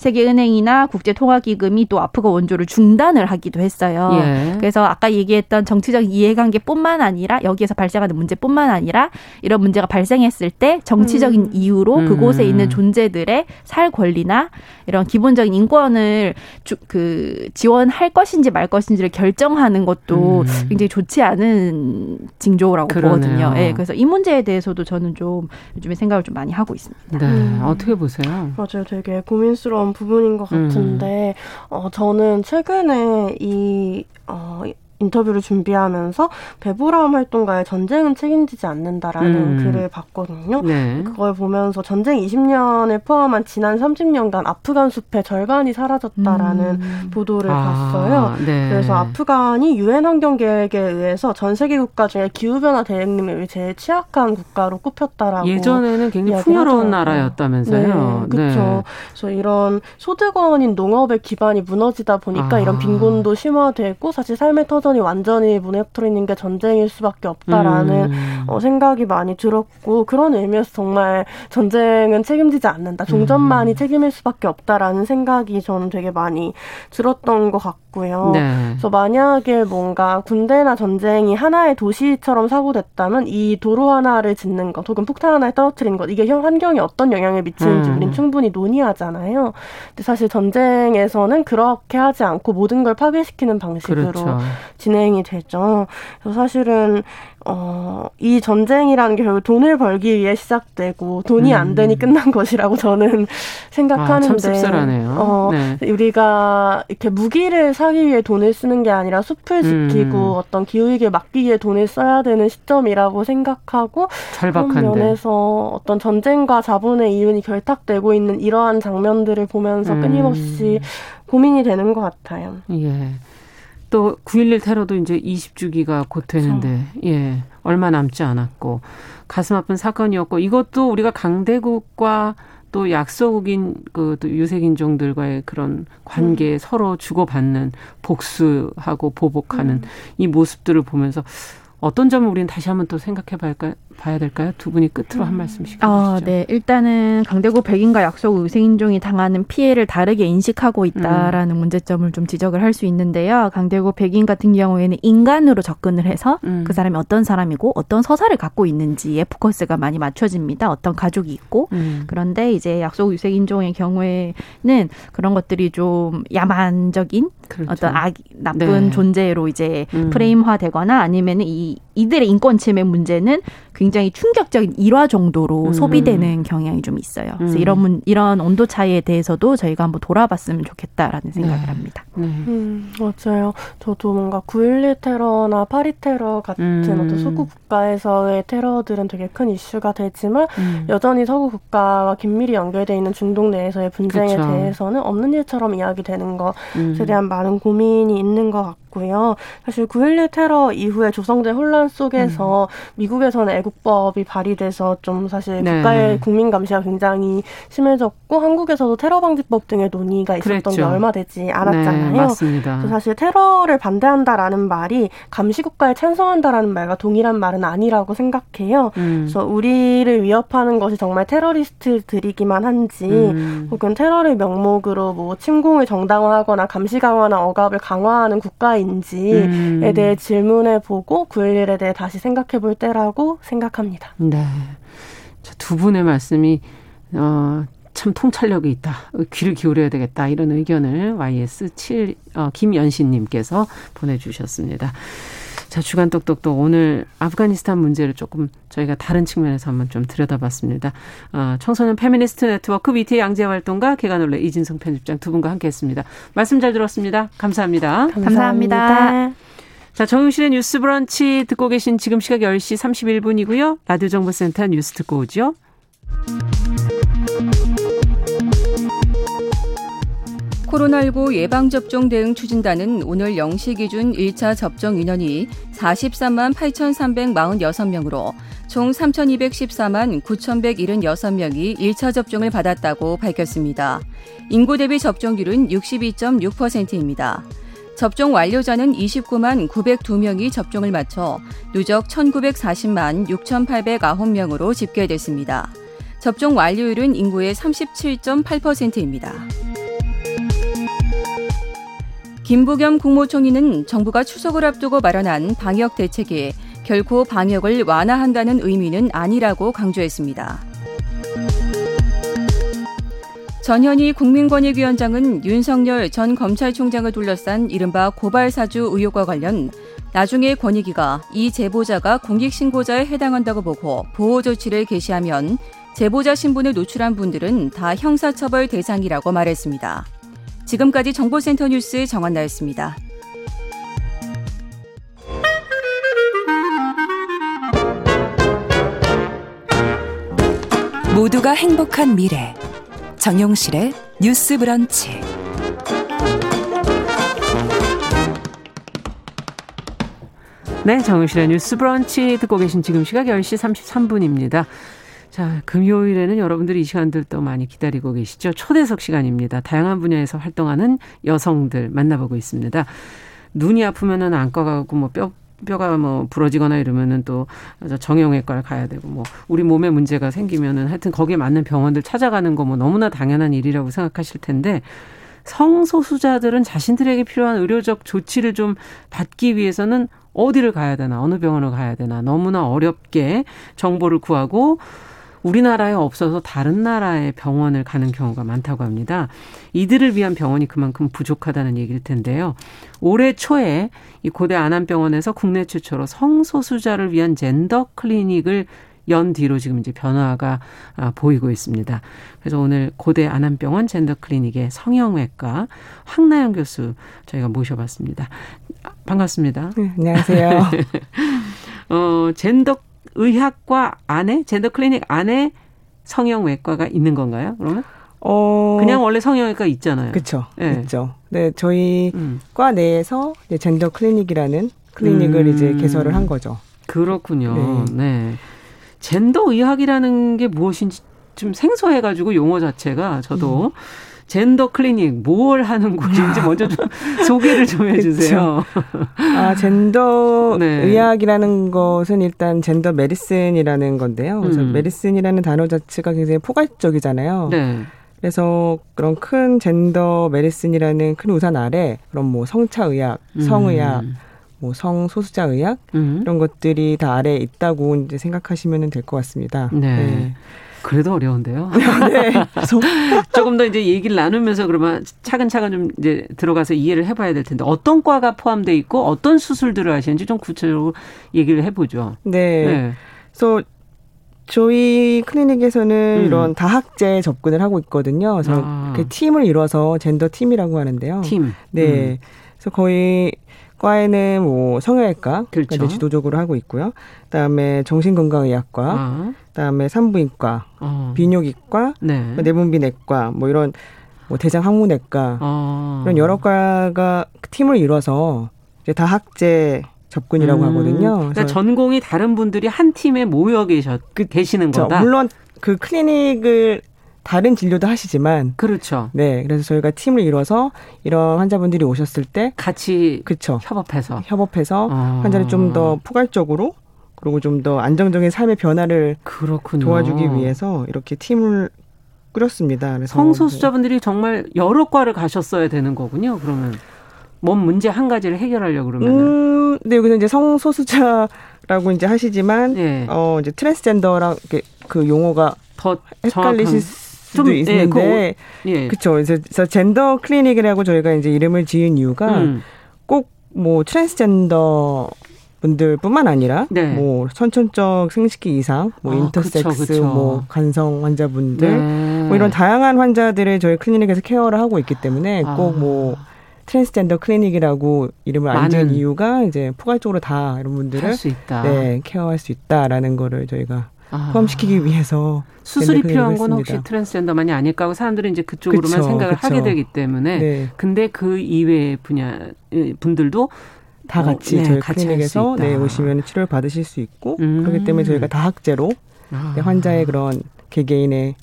세계은행이나 국제통화기금이 또 아프가 원조를 중단을 하기도 했어요. 예. 그래서 아까 얘기했던 정치적 이해관계뿐만 아니라 여기에서 발생하는 문제뿐만 아니라 이런 문제가 발생했을 때 정치적인 음. 이유로 음. 그곳에 있는 존재들의 살 권리나 이런 기본적인 인권을 주, 그 지원할 것인지 말 것인지를 결정하는 것도 음. 굉장히 좋지 않은 징조라고 그러네요. 보거든요. 예. 그래서 이 문제에 대해서도 저는 좀 요즘에 생각을 좀 많이 하고 있습니다. 네. 음. 어떻게 보세요? 맞아요. 되게 고민스러운 부분인 것 같은데, 음. 어, 저는 최근에 이, 어, 인터뷰를 준비하면서 배보람 활동가의 전쟁은 책임지지 않는다라는 음. 글을 봤거든요. 네. 그걸 보면서 전쟁 20년을 포함한 지난 30년간 아프간 숲의 절반이 사라졌다라는 음. 보도를 아, 봤어요. 네. 그래서 아프간이 유엔 환경 계획에 의해서 전 세계 국가 중에 기후 변화 대응 능력이 제일 취약한 국가로 꼽혔다라고 예전에는 굉장히 풍요로운 나라였다면서요. 네, 그렇죠. 네. 그래서 이런 소득원인 농업의 기반이 무너지다 보니까 아. 이런 빈곤도 심화되고 사실 삶의 터전 생존이 완전히 있는 게 전쟁일 수밖에 없다라는 음. 어, 생각이 많이 들었고 그런 의미에서 정말 전쟁은 책임지지 않는다. 종전만이 음. 책임일 수밖에 없다라는 생각이 저는 되게 많이 들었던 것 같고 요. 네. 그래서 만약에 뭔가 군대나 전쟁이 하나의 도시처럼 사고됐다면 이 도로 하나를 짓는 것 혹은 폭탄 하나를 떨어뜨린 것 이게 환경에 어떤 영향을 미치는지 음. 우린 충분히 논의하잖아요. 근데 사실 전쟁에서는 그렇게 하지 않고 모든 걸 파괴시키는 방식으로 그렇죠. 진행이 되죠. 그래서 사실은 어, 이 전쟁이라는 게 결국 돈을 벌기 위해 시작되고 돈이 음. 안 되니 끝난 것이라고 저는 생각하는데. 아, 참 씁쓸하네요. 어, 네. 우리가 이렇게 무기를 사기 위해 돈을 쓰는 게 아니라 숲을 지키고 음. 어떤 기후위기에 막기 위해 돈을 써야 되는 시점이라고 생각하고. 그런 면에서 어떤 전쟁과 자본의 이윤이 결탁되고 있는 이러한 장면들을 보면서 음. 끊임없이 고민이 되는 것 같아요. 예. 또 9.11 테러도 이제 20주기가 곧 되는데, 그렇죠. 예, 얼마 남지 않았고, 가슴 아픈 사건이었고, 이것도 우리가 강대국과 또 약소국인 그 또 유색인종들과의 그런 관계 음. 서로 주고받는 복수하고 보복하는 음. 이 모습들을 보면서 어떤 점을 우리는 다시 한번 또 생각해 볼까, 봐야 될까요? 두 분이 끝으로 한 음. 말씀씩 아, 해주시죠. 아, 네. 일단은 강대국 백인과 약속 의생인종이 당하는 피해를 다르게 인식하고 있다라는 음. 문제점을 좀 지적을 할 수 있는데요. 강대국 백인 같은 경우에는 인간으로 접근을 해서 음. 그 사람이 어떤 사람이고 어떤 서사를 갖고 있는지에 포커스가 많이 맞춰집니다. 어떤 가족이 있고 음. 그런데 이제 약속 유색인종의 경우에는 그런 것들이 좀 야만적인 그렇죠. 어떤 악 나쁜 네. 존재로 이제 음. 프레임화되거나 아니면 이 이들의 인권 침해 문제는 굉장히 충격적인 일화 정도로 음. 소비되는 경향이 좀 있어요. 그래서 음. 이런 이런 온도 차이에 대해서도 저희가 한번 돌아봤으면 좋겠다라는 생각을 네. 합니다. 네. 음, 맞아요. 저도 뭔가 9.11 테러나 파리 테러 같은 음. 어떤 서구 국가에서의 테러들은 되게 큰 이슈가 되지만 음. 여전히 서구 국가와 긴밀히 연결돼 있는 중동 내에서의 분쟁에 그쵸. 대해서는 없는 일처럼 이야기되는 것에 음. 대한 많은 고민이 있는 것 같고. 있고요. 사실 9.11 테러 이후에 조성된 혼란 속에서 음. 미국에서는 애국법이 발의돼서 좀 사실 네. 국가의 국민 감시가 굉장히 심해졌고 한국에서도 테러 방지법 등의 논의가 있었던 그랬죠. 게 얼마 되지 않았잖아요. 네, 맞습니다. 사실 테러를 반대한다라는 말이 감시 국가에 찬성한다라는 말과 동일한 말은 아니라고 생각해요. 음. 그래서 우리를 위협하는 것이 정말 테러리스트들이기만 한지 음. 혹은 테러를 명목으로 뭐 침공을 정당화하거나 감시 강화나 억압을 강화하는 국가의 인지에 음. 대해 질문해 보고 9.11에 대해 다시 생각해 볼 때라고 생각합니다. 네. 두 분의 말씀이 어, 참 통찰력이 있다. 귀를 기울여야 되겠다. 이런 의견을 YS7 어, 김연신님께서 보내주셨습니다. 자, 주간 똑똑똑 오늘 아프가니스탄 문제를 조금 저희가 다른 측면에서 한번 좀 들여다봤습니다. 어, 청소년 페미니스트 네트워크 위티 양지혜 활동가 계간홀로 이진송 편집장 두 분과 함께했습니다. 말씀 잘 들었습니다. 감사합니다. 감사합니다. 감사합니다. 자, 정용실의 뉴스 브런치 듣고 계신 지금 시각 10시 31분이고요. 라디오 정보센터 뉴스 듣고 오죠. 코로나19 예방접종 대응 추진단은 오늘 0시 기준 1차 접종 인원이 43만 8,346명으로 총 3,214만 9,176명이 1차 접종을 받았다고 밝혔습니다. 인구 대비 접종률은 62.6%입니다. 접종 완료자는 29만 902명이 접종을 마쳐 누적 1,940만 6,809명으로 집계됐습니다. 접종 완료율은 인구의 37.8%입니다. 김부겸 국무총리는 정부가 추석을 앞두고 마련한 방역 대책에 결코 방역을 완화한다는 의미는 아니라고 강조했습니다. 전현희 국민권익위원장은 윤석열 전 검찰총장을 둘러싼 이른바 고발사주 의혹과 관련 나중에 권익위가 이 제보자가 공익신고자에 해당한다고 보고 보호 조치를 개시하면 제보자 신분을 노출한 분들은 다 형사처벌 대상이라고 말했습니다. 지금까지 정보센터 뉴스 정한나였습니다. 모두가 행복한 미래 정용실의 뉴스 브런치 네, 정용실의 뉴스 브런치 듣고 계신 지금 시각 10시 33분입니다. 자, 금요일에는 여러분들이 이 시간들 도 많이 기다리고 계시죠. 초대석 시간입니다. 다양한 분야에서 활동하는 여성들 만나보고 있습니다. 눈이 아프면은 안과 가고 뭐 뼈, 뼈가 뭐 부러지거나 이러면은 또 정형외과를 가야 되고 뭐 우리 몸에 문제가 생기면은 하여튼 거기에 맞는 병원들 찾아가는 거 뭐 너무나 당연한 일이라고 생각하실 텐데 성소수자들은 자신들에게 필요한 의료적 조치를 좀 받기 위해서는 어디를 가야 되나 어느 병원을 가야 되나 너무나 어렵게 정보를 구하고 우리나라에 없어서 다른 나라의 병원을 가는 경우가 많다고 합니다. 이들을 위한 병원이 그만큼 부족하다는 얘기일 텐데요. 올해 초에 이 고대 안암병원에서 국내 최초로 성소수자를 위한 젠더 클리닉을 연 뒤로 지금 이제 변화가 아, 보이고 있습니다. 그래서 오늘 고대 안암병원 젠더 클리닉의 성형외과 황나영 교수 저희가 모셔봤습니다. 반갑습니다. 네, 안녕하세요. 어, 젠더 의학과 안에 젠더 클리닉 안에 성형외과가 있는 건가요? 그러면? 어 그냥 원래 성형외과 있잖아요. 그렇죠. 네. 있죠. 네, 저희 음. 과 내에서 젠더 클리닉이라는 클리닉을 음. 이제 개설을 한 거죠. 그렇군요. 네. 네. 젠더 의학이라는 게 무엇인지 좀 생소해가지고 용어 자체가 저도 음. 젠더 클리닉 뭘 하는 곳인지 먼저 좀 소개를 좀 해주세요. 아 젠더 네. 의학이라는 것은 일단 gender medicine이라는 건데요. 그래서 음. medicine이라는 단어 자체가 굉장히 포괄적이잖아요. 네. 그래서 그런 큰 젠더 메디슨이라는 큰 우산 아래 그런 뭐 성차 의학, 성의학, 음. 뭐 성소수자 의학 음. 이런 것들이 다 아래에 있다고 이제 생각하시면 될 것 같습니다. 네. 네. 그래도 어려운데요. 네. 조금 더 이제 얘기를 나누면서 그러면 차근차근 좀 이제 들어가서 이해를 해봐야 될 텐데 어떤 과가 포함돼 있고 어떤 수술들을 하시는지 좀 구체적으로 얘기를 해보죠. 네. 네. 그래서 저희 클리닉에서는 음. 이런 다학제 접근을 하고 있거든요. 그래서 아. 그 팀을 이뤄서 젠더 팀이라고 하는데요. 팀. 네. 음. 그래서 거의 과에는 뭐 성형외과 그렇죠. 지도적으로 하고 있고요. 그다음에 정신건강의학과, 아. 그다음에 산부인과, 어. 비뇨기과, 네. 내분비내과 뭐 이런 뭐 대장 항문외과 어. 이런 여러 과가 팀을 이뤄서 이제 다 학제 접근이라고 음. 하거든요. 그러니까 전공이 다른 분들이 한 팀에 모여 계셨 그, 계시는 거다. 물론 그 클리닉을 다른 진료도 하시지만 그렇죠. 네, 그래서 저희가 팀을 이뤄서 이런 환자분들이 오셨을 때 같이 그렇죠. 협업해서 협업해서 어. 환자를 좀 더 포괄적으로 그리고 좀 더 안정적인 삶의 변화를 그렇군요. 도와주기 위해서 이렇게 팀을 꾸렸습니다. 그래서 성소수자분들이 정말 여러 과를 가셨어야 되는 거군요. 그러면 뭔 문제 한 가지를 해결하려고 그러면 음, 네, 여기서 이제 성소수자라고 이제 하시지만 네. 어 이제 트랜스젠더랑 그 용어가 더 헷갈리실 수도 좀, 예, 있는데 예, 예. 그렇죠. 그래서 젠더 클리닉이라고 저희가 이제 이름을 지은 이유가 음. 꼭뭐 트랜스젠더 분들뿐만 아니라 네. 뭐 선천적 생식기 이상, 뭐 아, intersex, 그쵸, 그쵸. 뭐 간성 환자분들, 네. 뭐 이런 다양한 환자들을 저희 클리닉에서 케어를 하고 있기 때문에 아. 꼭뭐 트랜스젠더 클리닉이라고 이름을 안 지은 이유가 이제 포괄적으로 다 이런 분들을 네, 케어할 수 있다라는 거를 저희가 아. 포함시키기 위해서 수술이 필요한 건 혹시 트랜스젠더만이 아닐까 하고 사람들은 이제 그쪽으로만 그쵸, 생각을 그쵸. 하게 되기 때문에 네. 근데 그 이외의 분야 분들도 다 같이 어, 네, 저희 같이 클리닉에서 네, 오시면 치료를 받으실 수 있고 음. 그렇기 때문에 저희가 다학제로 아. 환자의 그런 개개인의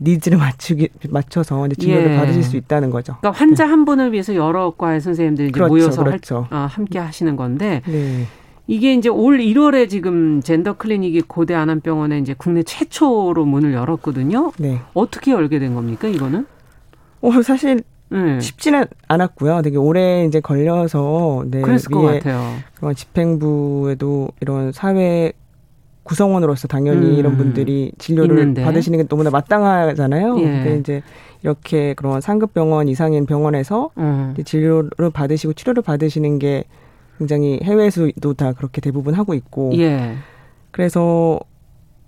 needs를 맞추기 맞춰서 이제 진료를 예. 받으실 수 있다는 거죠. 그러니까 환자 네. 한 분을 위해서 여러 과의 선생님들이 그렇죠, 모여서 그렇죠. 할, 어, 함께 하시는 건데 네. 이게 이제 올 1월에 지금 젠더 클리닉이 고대 안암병원에 이제 국내 최초로 문을 열었거든요. 네. 어떻게 열게 된 겁니까, 이거는? 어, 사실 네. 쉽지는 않았고요. 되게 오래 이제 걸려서 네, 그랬을 것 같아요. 그런 집행부에도 이런 사회 구성원으로서 당연히 음, 이런 분들이 진료를 있는데. 받으시는 게 너무나 마땅하잖아요. 예. 근데 이제 이렇게 그런 상급 병원 이상인 병원에서 음. 진료를 받으시고 치료를 받으시는 게 굉장히 해외에서도 다 그렇게 대부분 하고 있고. 예. 그래서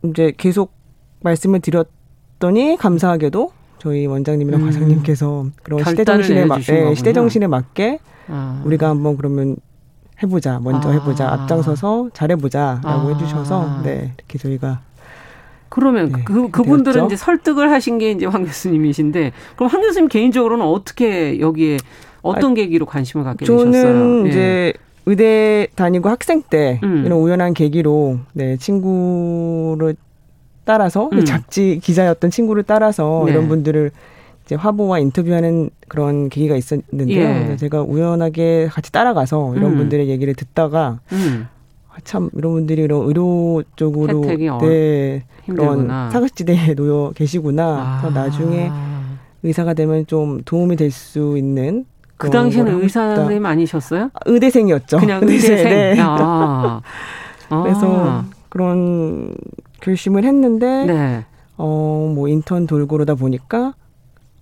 이제 계속 말씀을 드렸더니 감사하게도 저희 원장님이랑 음. 과장님께서 그런 시대 정신에 맞, 네, 시대 정신에 맞게 아. 우리가 한번 그러면 해보자, 먼저 아. 해보자, 앞장서서 잘해보자라고 아. 해주셔서 네 이렇게 저희가 그러면 네, 그 그분들은 되었죠? 이제 설득을 하신 게 이제 황 교수님이신데 그럼 황 교수님 개인적으로는 어떻게 여기에 어떤 아, 계기로 관심을 갖게 저는 되셨어요? 저는 이제 예. 의대 다니고 학생 때 음. 이런 우연한 계기로 네 친구를 따라서 음. 잡지 기자였던 친구를 따라서 네. 이런 분들을 이제 화보와 인터뷰하는 그런 계기가 있었는데요. 예. 제가 우연하게 같이 따라가서 이런 음. 분들의 얘기를 듣다가 음. 아, 참 이런 분들이 이런 의료 쪽으로 네, 그런 사각지대에 놓여 계시구나. 아. 나중에 의사가 되면 좀 도움이 될 수 있는 그 당시에는 의사 선생님 아니셨어요? 아, 의대생이었죠. 그냥 의대생. 네. 아. 그래서 그런 결심을 했는데 네. 어뭐 인턴 돌고 그러다 보니까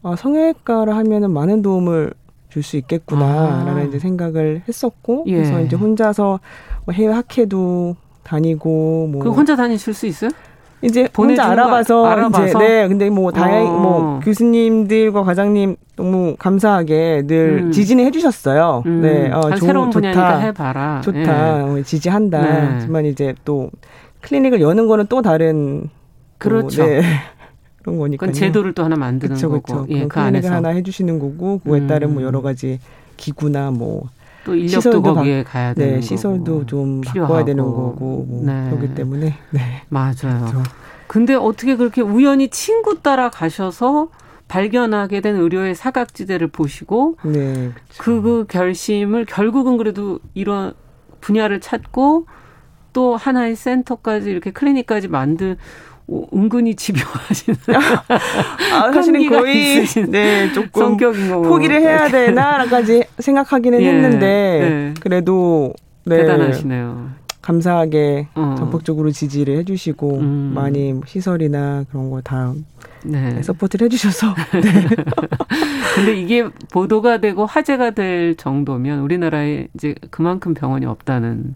아, 성형외과를 하면은 많은 도움을 줄 수 있겠구나라는 아. 이제 생각을 했었고 예. 그래서 이제 혼자서 뭐 해외 학회도 다니고 뭐 그 혼자 다니실 수 있어요? 이제 혼자 알아봐서, 알아봐서, 이제 네 근데 뭐 다행 어. 뭐 교수님들과 과장님 너무 감사하게 늘 음. 지지는 해주셨어요. 음. 네, 어, 조, 새로운 좋다, 해봐라. 좋다, 예. 어, 지지한다. 네. 하지만 이제 또 클리닉을 여는 거는 또 다른 그렇죠. 또, 네. 그런 거니까. 그건 제도를 또 하나 만드는 그쵸, 그쵸. 거고. 예, 그 클리닉을 하나 해주시는 거고 그거에 따른 뭐 음. 여러 가지 기구나 뭐 또 인력도 시설도 거기에 바, 가야 되는 네, 시설도 거고. 좀 필요하고. 바꿔야 되는 거고 뭐 네. 그렇기 때문에 네. 맞아요. 그렇죠. 근데 어떻게 그렇게 우연히 친구 따라 가셔서 발견하게 된 의료의 사각지대를 보시고 네, 그, 그 결심을 결국은 그래도 이런 분야를 찾고 또 하나의 센터까지 이렇게 클리닉까지 만든 은근히 집요하시는 아, 사실은 거의 네 조금 성격인 거고 포기를 해야 되나까지 생각하기는 예, 했는데 네. 그래도 네. 대단하시네요. 감사하게 어. 전폭적으로 지지를 해주시고 음. 많이 시설이나 그런 거 다 네. support를 해주셔서. 네. 근데 이게 보도가 되고 화제가 될 정도면 우리나라에 이제 그만큼 병원이 없다는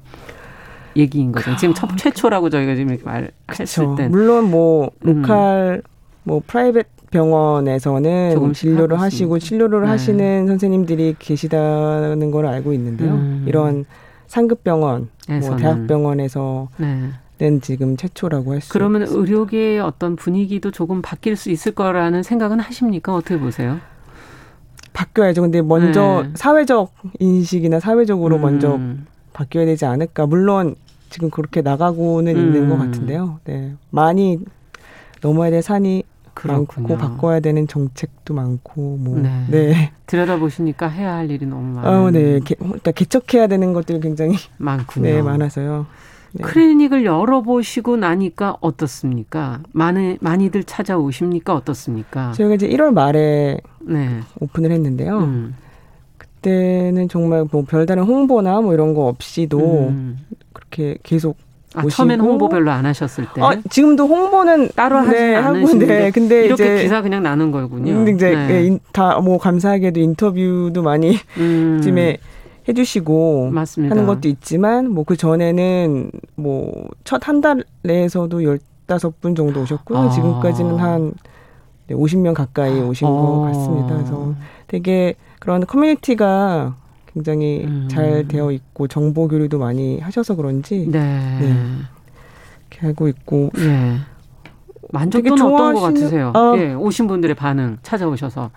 얘기인 거죠. 지금 첫 최초라고 저희가 지금 이렇게 말했을 때. 물론 뭐 음. local 음. 뭐 private 병원에서는 진료를 하시고 치료를 네. 하시는 선생님들이 계시다는 걸 알고 있는데요. 음. 이런 상급 병원, 뭐 대학병원에서 네. 는 지금 최초라고 할 수. 그러면 의료계의 어떤 분위기도 조금 바뀔 수 있을 거라는 생각은 하십니까? 어떻게 보세요? 바뀌어야죠. 근데 먼저 네. 사회적 인식이나 사회적으로 음. 먼저 바뀌어야 되지 않을까. 물론 지금 그렇게 나가고는 음. 있는 것 같은데요. 네. 많이 넘어야 될 산이 그렇군요. 많고 바꿔야 되는 정책도 많고 뭐 네. 네. 들여다 보시니까 해야 할 일이 너무 많아요. 어, 네. 개, 그러니까 개척해야 되는 것들이 굉장히 많군요. 네, 많아서요. 네. 클리닉을 열어보시고 나니까 어떻습니까? 많이 많이들 찾아오십니까? 어떻습니까? 저희가 이제 1월 말에 네. 오픈을 했는데요. 음. 그때는 정말 뭐 별다른 홍보나 뭐 이런 거 없이도 음. 그렇게 계속 아, 처음에는 홍보 별로 안 하셨을 때. 어, 지금도 홍보는 따로 하지 네, 않으시는데 네, 근데 이렇게 기사 그냥 나는 거군요. 근데 이제 네. 예, 다뭐 감사하게도 인터뷰도 많이 음. 쯤에 해주시고 맞습니다. 하는 것도 있지만 뭐 그 전에는 뭐 첫 한 달 내에서도 열다섯 분 정도 오셨고요. 아. 지금까지는 한 50명 가까이 오신 아. 것 같습니다. 그래서 되게 그런 커뮤니티가 굉장히 음. 잘 되어 있고 정보 교류도 많이 하셔서 그런지 네. 네. 이렇게 하고 있고 예. 만족도는 어떤 것 같으세요? 아, 예, 오신 분들의 반응 찾아오셔서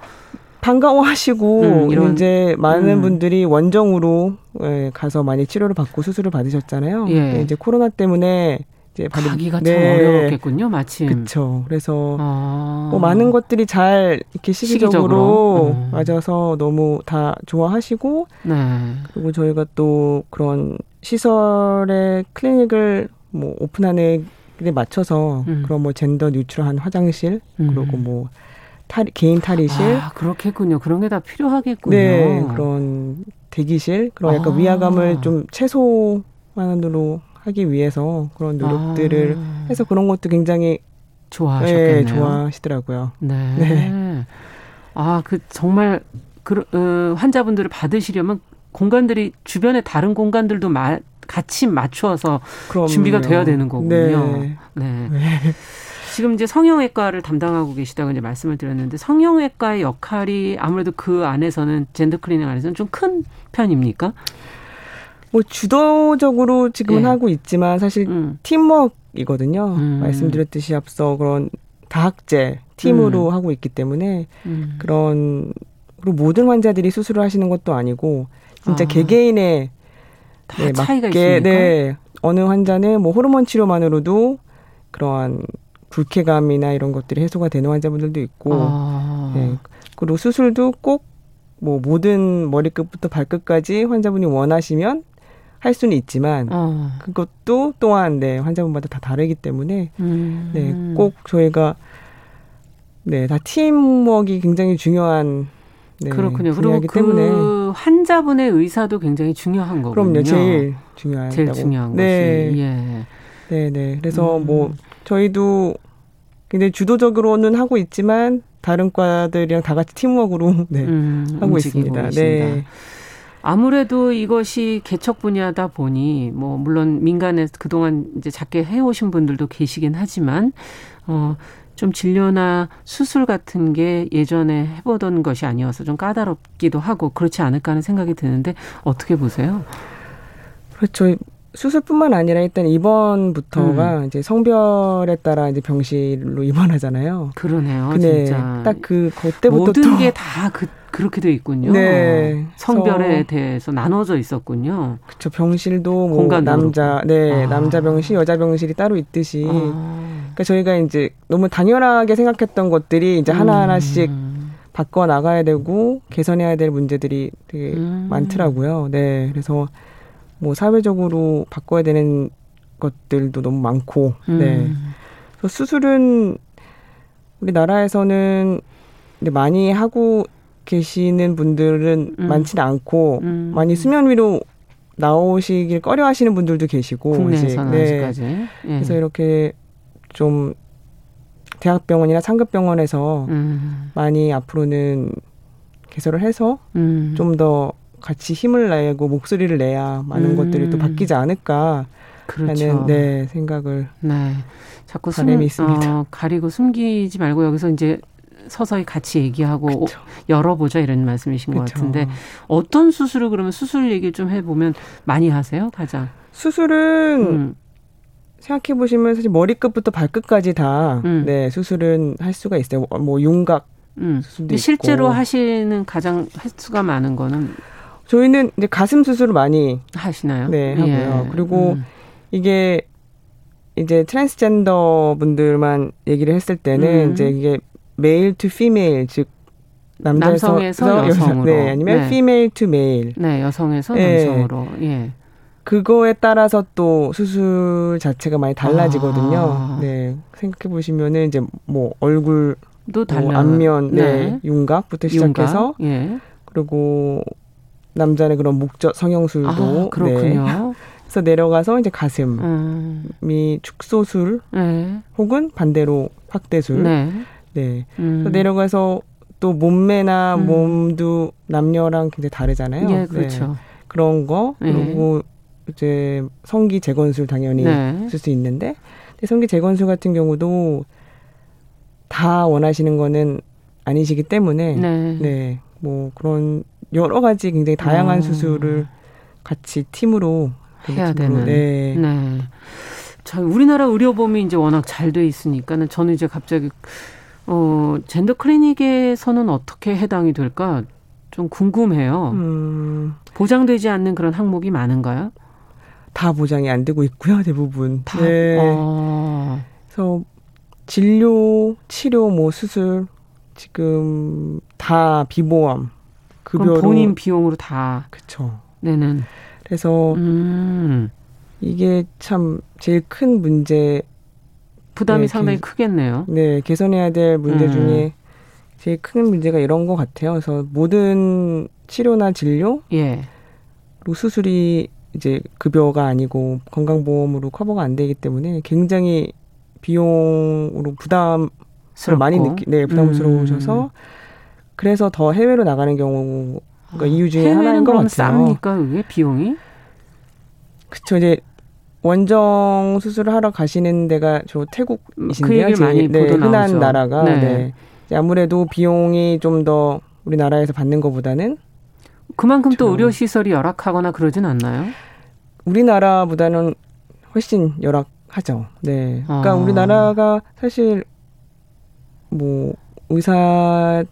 반가워하시고 음, 이런, 이제 많은 음. 분들이 원정으로 예, 가서 많이 치료를 받고 수술을 받으셨잖아요. 예. 이제 코로나 때문에 이제 가기가 네. 참 어려웠겠군요, 마침. 그렇죠. 그래서 아. 뭐 많은 것들이 잘 이렇게 시기적으로, 시기적으로. 음. 맞아서 너무 다 좋아하시고 네. 그리고 저희가 또 그런 시설의 클리닉을 뭐 오픈하는 데 맞춰서 음. 그런 뭐 젠더 뉴트럴한 화장실 음. 그리고 뭐 탈, 개인 탈의실. 아, 그렇겠군요. 그런 게 다 필요하겠군요. 네, 그런 대기실, 그런 약간 아. 위화감을 좀 최소한으로 하기 위해서 그런 노력들을 아. 해서 그런 것도 굉장히 좋아하셨겠네요. 네, 좋아하시더라고요. 네. 네. 아, 그 정말 그 어, 환자분들을 받으시려면 공간들이 주변에 다른 공간들도 마, 같이 맞추어서 그럼요. 준비가 돼야 되는 거군요. 네. 네. 네. 지금 이제 성형외과를 담당하고 계시다고 이제 말씀을 드렸는데 성형외과의 역할이 아무래도 그 안에서는 젠더 클리닉 안에서는 좀 큰 편입니까? 뭐 주도적으로 지금은 네. 하고 있지만 사실 음. 팀워크이거든요. 음. 말씀드렸듯이 앞서 그런 다학제 팀으로 음. 하고 있기 때문에 음. 그런 그리고 모든 환자들이 수술을 하시는 것도 아니고 진짜 아. 개개인의 네, 차이가 맞게 있습니까? 네 어느 환자는 뭐 호르몬 치료만으로도 그러한 불쾌감이나 이런 것들이 해소가 되는 환자분들도 있고 아. 네. 그리고 수술도 꼭 뭐 모든 머리끝부터 발끝까지 환자분이 원하시면 할 수는 있지만 어. 그것도 또한 네 환자분마다 다 다르기 때문에 음. 네꼭 저희가 네다 팀워크가 굉장히 중요한 네, 그렇군요. 그리고 그 때문에. 환자분의 의사도 굉장히 중요한 거군요. 그럼요, 제일 중요한 제일 중요한 네. 것이. 예. 네, 네. 그래서 음. 뭐 저희도 굉장히 주도적으로는 하고 있지만 다른 과들이랑 다 같이 팀워크로 네, 음, 하고 있습니다. 계십니다. 네. 아무래도 이것이 개척 분야다 보니 뭐 물론 민간에 그동안 이제 작게 해오신 분들도 계시긴 하지만 어. 좀 진료나 수술 같은 게 예전에 해보던 것이 아니어서 좀 까다롭기도 하고 그렇지 않을까 하는 생각이 드는데 어떻게 보세요? 그렇죠. 수술뿐만 아니라 일단 입원부터가 음. 이제 성별에 따라 이제 병실로 입원하잖아요. 그러네요. 네, 진짜. 딱 그 그때부터 모든 게 다 그, 그렇게 돼 있군요. 네. 성별에 대해서 나눠져 있었군요. 그렇죠. 병실도 뭐 남자, 네, 아. 남자 병실, 여자 병실이 따로 있듯이. 아. 그러니까 저희가 이제 너무 당연하게 생각했던 것들이 이제 하나 하나씩 음. 바꿔 나가야 되고 개선해야 될 문제들이 되게 음. 많더라고요. 네, 그래서 뭐 사회적으로 바꿔야 되는 것들도 너무 많고, 음. 네. 그래서 수술은 우리나라에서는 많이 하고 계시는 분들은 음. 많지는 않고 음. 많이 수면 위로 나오시길 꺼려 하시는 분들도 계시고 국내에서는 네. 아직까지 예. 그래서 이렇게 좀 대학병원이나 상급병원에서 음. 많이 앞으로는 개설을 해서 음. 좀더 같이 힘을 내고 목소리를 내야 많은 음. 것들이 또 바뀌지 않을까 그렇죠. 하는 네, 생각을 네. 자꾸 숨, 있습니다. 어, 가리고 숨기지 말고 여기서 이제 서서히 같이 얘기하고 그쵸. 열어보자 이런 말씀이신 그쵸. 것 같은데 어떤 수술을 그러면 수술 얘기 좀 해보면 많이 하세요 가장 수술은 음. 생각해 보시면 사실 머리끝부터 발끝까지 다 음. 네, 수술은 할 수가 있어요. 뭐 윤곽 음. 수술도 있고. 실제로 하시는 가장 횟수가 많은 거는 저희는 이제 가슴 수술을 많이 하시나요? 네, 하고요. 예. 그리고 음. 이게 이제 트랜스젠더 분들만 얘기를 했을 때는 음. 이제 이게 male to female 즉 남자에서 남성에서 여성으로 네, 아니면 네. female to male. 네, 여성에서 네. 남성으로. 예. 그거에 따라서 또 수술 자체가 많이 달라지거든요. 아. 네. 생각해 보시면은 이제 뭐 얼굴 도뭐 안면, 네, 네. 윤곽부터 시작해서 윤곽? 예. 그리고 남자는 그런 목젖 성형술도 아, 그렇군요. 네. 그래서 내려가서 이제 가슴이 음. 축소술 네. 혹은 반대로 확대술. 네. 네. 음. 내려가서 또 몸매나 음. 몸도 남녀랑 굉장히 다르잖아요. 예, 그렇죠. 네. 그런 거 네. 그리고 이제 성기 재건술 당연히 네. 쓸수 있는데 성기 재건술 같은 경우도 다 원하시는 거는 아니시기 때문에 네. 네. 뭐 그런 여러 가지 굉장히 다양한 어. 수술을 같이 팀으로 해야 되는. 네. 네. 자, 우리나라 의료보험이 이제 워낙 잘 돼 있으니까는 저는 이제 갑자기 어 젠더 클리닉에서는 어떻게 해당이 될까 좀 궁금해요. 음. 보장되지 않는 그런 항목이 많은가요? 다 보장이 안 되고 있고요, 대부분. 다. 네. 어. 그래서 진료, 치료, 뭐 수술 지금 다 비보험 급여로 본인 비용으로 다 그쵸. 내는. 그래서 음. 이게 참 제일 큰 문제 부담이 네, 상당히 개, 크겠네요. 네, 개선해야 될 문제 음. 중에 제일 큰 문제가 이런 것 같아요. 그래서 모든 치료나 진료, 예. 수술이 이제 급여가 아니고 건강보험으로 커버가 안 되기 때문에 굉장히 비용으로 부담을 많이 느끼, 네, 부담스러우셔서 음. 그래서 더 해외로 나가는 경우가 아, 이유 중에 하나인 것 같아요. 쌉니까 그게 비용이? 그쵸 이제 원정 수술을 하러 가시는 데가 저 태국이신데요. 그 많이 네, 흔한 나오죠. 나라가 네. 네. 아무래도 비용이 좀 더 우리나라에서 받는 것보다는 그만큼 또 의료 시설이 열악하거나 그러진 않나요? 우리나라보다는 훨씬 열악하죠. 네. 그러니까 아. 우리나라가 사실 뭐 의사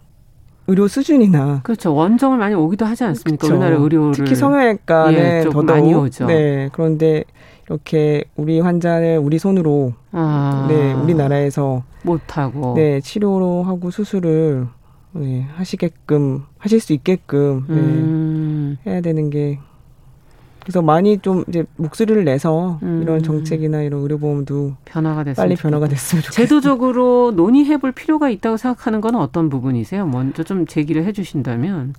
의료 수준이나 그렇죠 원정을 많이 오기도 하지 않습니까? 그렇죠. 우리나라 의료를 특히 성형외과는 예, 더더욱 많이 오죠. 네 그런데 이렇게 우리 환자를 우리 손으로 아. 네 우리나라에서 못하고 네 치료로 하고 수술을 네, 하시게끔 하실 수 있게끔 네, 음. 해야 되는 게 그래서 많이 좀 이제 목소리를 내서 음. 이런 정책이나 이런 의료보험도 변화가 됐으면 빨리 변화가 됐으면 좋겠어요. 제도적으로 논의해볼 필요가 있다고 생각하는 건 어떤 부분이세요? 먼저 좀 제기를 해주신다면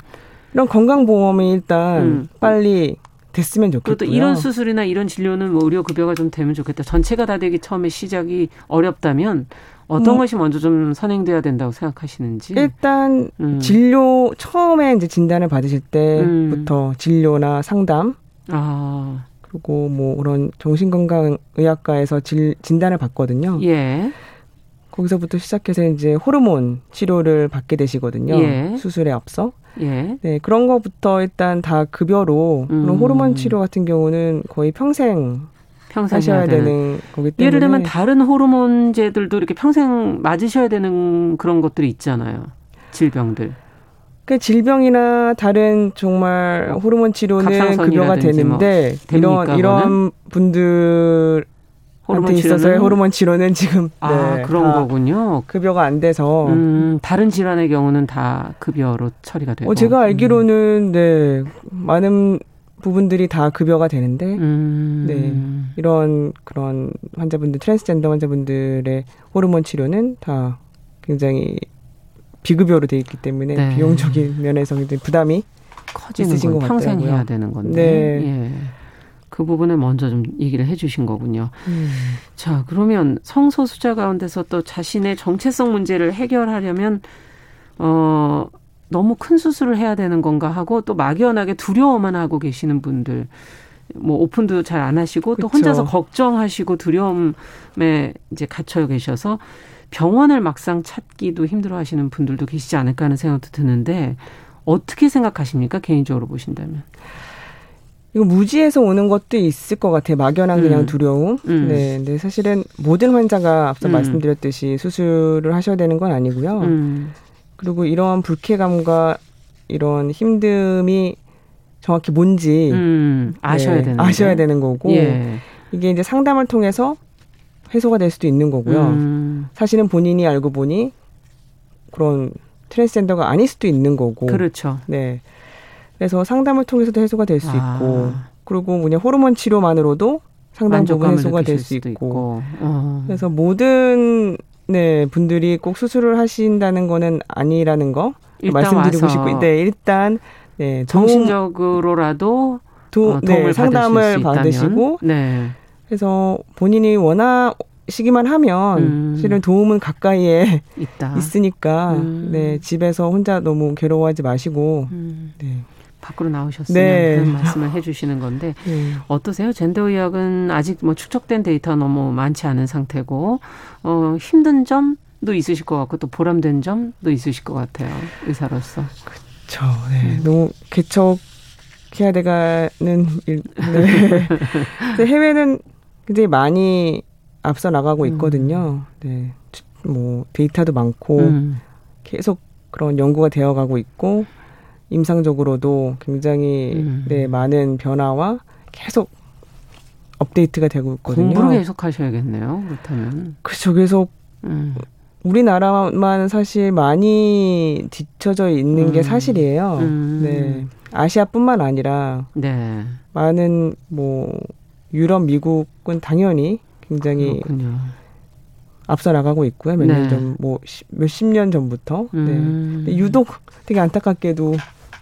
이런 건강보험이 일단 음. 빨리 됐으면 좋겠고요. 또 이런 수술이나 이런 진료는 뭐 의료 급여가 좀 되면 좋겠다. 전체가 다 되기 처음에 시작이 어렵다면 어떤 음. 것이 먼저 좀 선행돼야 된다고 생각하시는지? 일단 음. 진료 처음에 이제 진단을 받으실 때부터 음. 진료나 상담 아. 그리고 뭐 그런 정신건강의학과에서 질, 진단을 받거든요. 예. 거기서부터 시작해서 이제 호르몬 치료를 받게 되시거든요. 예. 수술에 앞서. 예. 네, 그런 것부터 일단 다 급여로 음. 그런 호르몬 치료 같은 경우는 거의 평생 평생 하셔야 되는. 되는 거기 때문에 예를 들면 다른 호르몬제들도 이렇게 평생 맞으셔야 되는 그런 것들이 있잖아요. 질병들. 그 질병이나 다른 정말 호르몬 치료는 급여가 되는데 뭐 이런 이런 분들 호르몬 있어서의 호르몬 치료는 지금 아 네, 그런 거군요. 급여가 안 돼서 음, 다른 질환의 경우는 다 급여로 처리가 되고. 어, 제가 알기로는 음. 네 많은 부분들이 다 급여가 되는데 음. 네 이런 그런 환자분들 트랜스젠더 환자분들의 호르몬 치료는 다 굉장히 비급여로 돼 있기 때문에 네. 비용적인 면에서 부담이 커지는 것 평생. 해야 되는 건데. 네. 예. 그 부분을 먼저 좀 얘기를 해주신 거군요. 음. 자, 그러면 성소수자 가운데서 또 자신의 정체성 문제를 해결하려면 어 너무 큰 수술을 해야 되는 건가 하고 또 막연하게 두려워만 하고 계시는 분들 뭐 오픈도 잘 안 하시고 그쵸. 또 혼자서 걱정하시고 두려움에 이제 갇혀 계셔서 병원을 막상 찾기도 힘들어 하시는 분들도 계시지 않을까 하는 생각도 드는데 어떻게 생각하십니까? 개인적으로 보신다면. 이거 무지에서 오는 것도 있을 것 같아요. 막연한 그냥 음. 두려움. 음. 네. 근데 사실은 모든 환자가 앞서 음. 말씀드렸듯이 수술을 하셔야 되는 건 아니고요. 음. 그리고 이러한 불쾌감과 이런 힘듦이 정확히 뭔지 음. 아셔야 네, 되는 아셔야 되는 거고 예. 이게 이제 상담을 통해서 해소가 될 수도 있는 거고요. 음. 사실은 본인이 알고 보니 그런 트랜스젠더가 아닐 수도 있는 거고. 그렇죠. 네. 그래서 상담을 통해서도 해소가 될수 아. 있고, 그리고 뭐냐 호르몬 치료만으로도 상당 부분 해소가 될 수 있고. 있고. 어. 그래서 모든 네 분들이 꼭 수술을 하신다는 거는 아니라는 거 말씀드리고 싶고, 네 일단 네 정신적으로라도 도, 어, 네, 상담을 받으시고, 네. 그래서 본인이 원하 시기만 하면 음. 실은 도움은 가까이에 있다. 있으니까 음. 네 집에서 혼자 너무 괴로워하지 마시고 음. 네. 밖으로 나오셨으면 네. 그런 말씀을 해주시는 건데 네. 어떠세요? 젠더 의학은 아직 뭐 축적된 데이터 너무 많지 않은 상태고 어, 힘든 점도 있으실 것 같고 또 보람된 점도 있으실 것 같아요 의사로서. 그렇죠. 네. 음. 너무 개척해야 돼가는 일. 네. 해외는 굉장히 많이 앞서 나가고 음. 있거든요. 네. 뭐 데이터도 많고 음. 계속 그런 연구가 되어가고 있고 임상적으로도 굉장히 음. 네 많은 변화와 계속 업데이트가 되고 있거든요. 공부를 계속 하셔야겠네요. 그렇다면. 그렇죠. 계속 음. 우리나라만 사실 많이 뒤쳐져 있는 음. 게 사실이에요. 음. 네. 아시아뿐만 아니라 네. 많은 뭐 유럽, 미국은 당연히 굉장히 그렇군요. 앞서 나가고 있고요. 몇 년 전, 뭐, 몇십 년 전부터. 네. 음. 네. 유독 되게 안타깝게도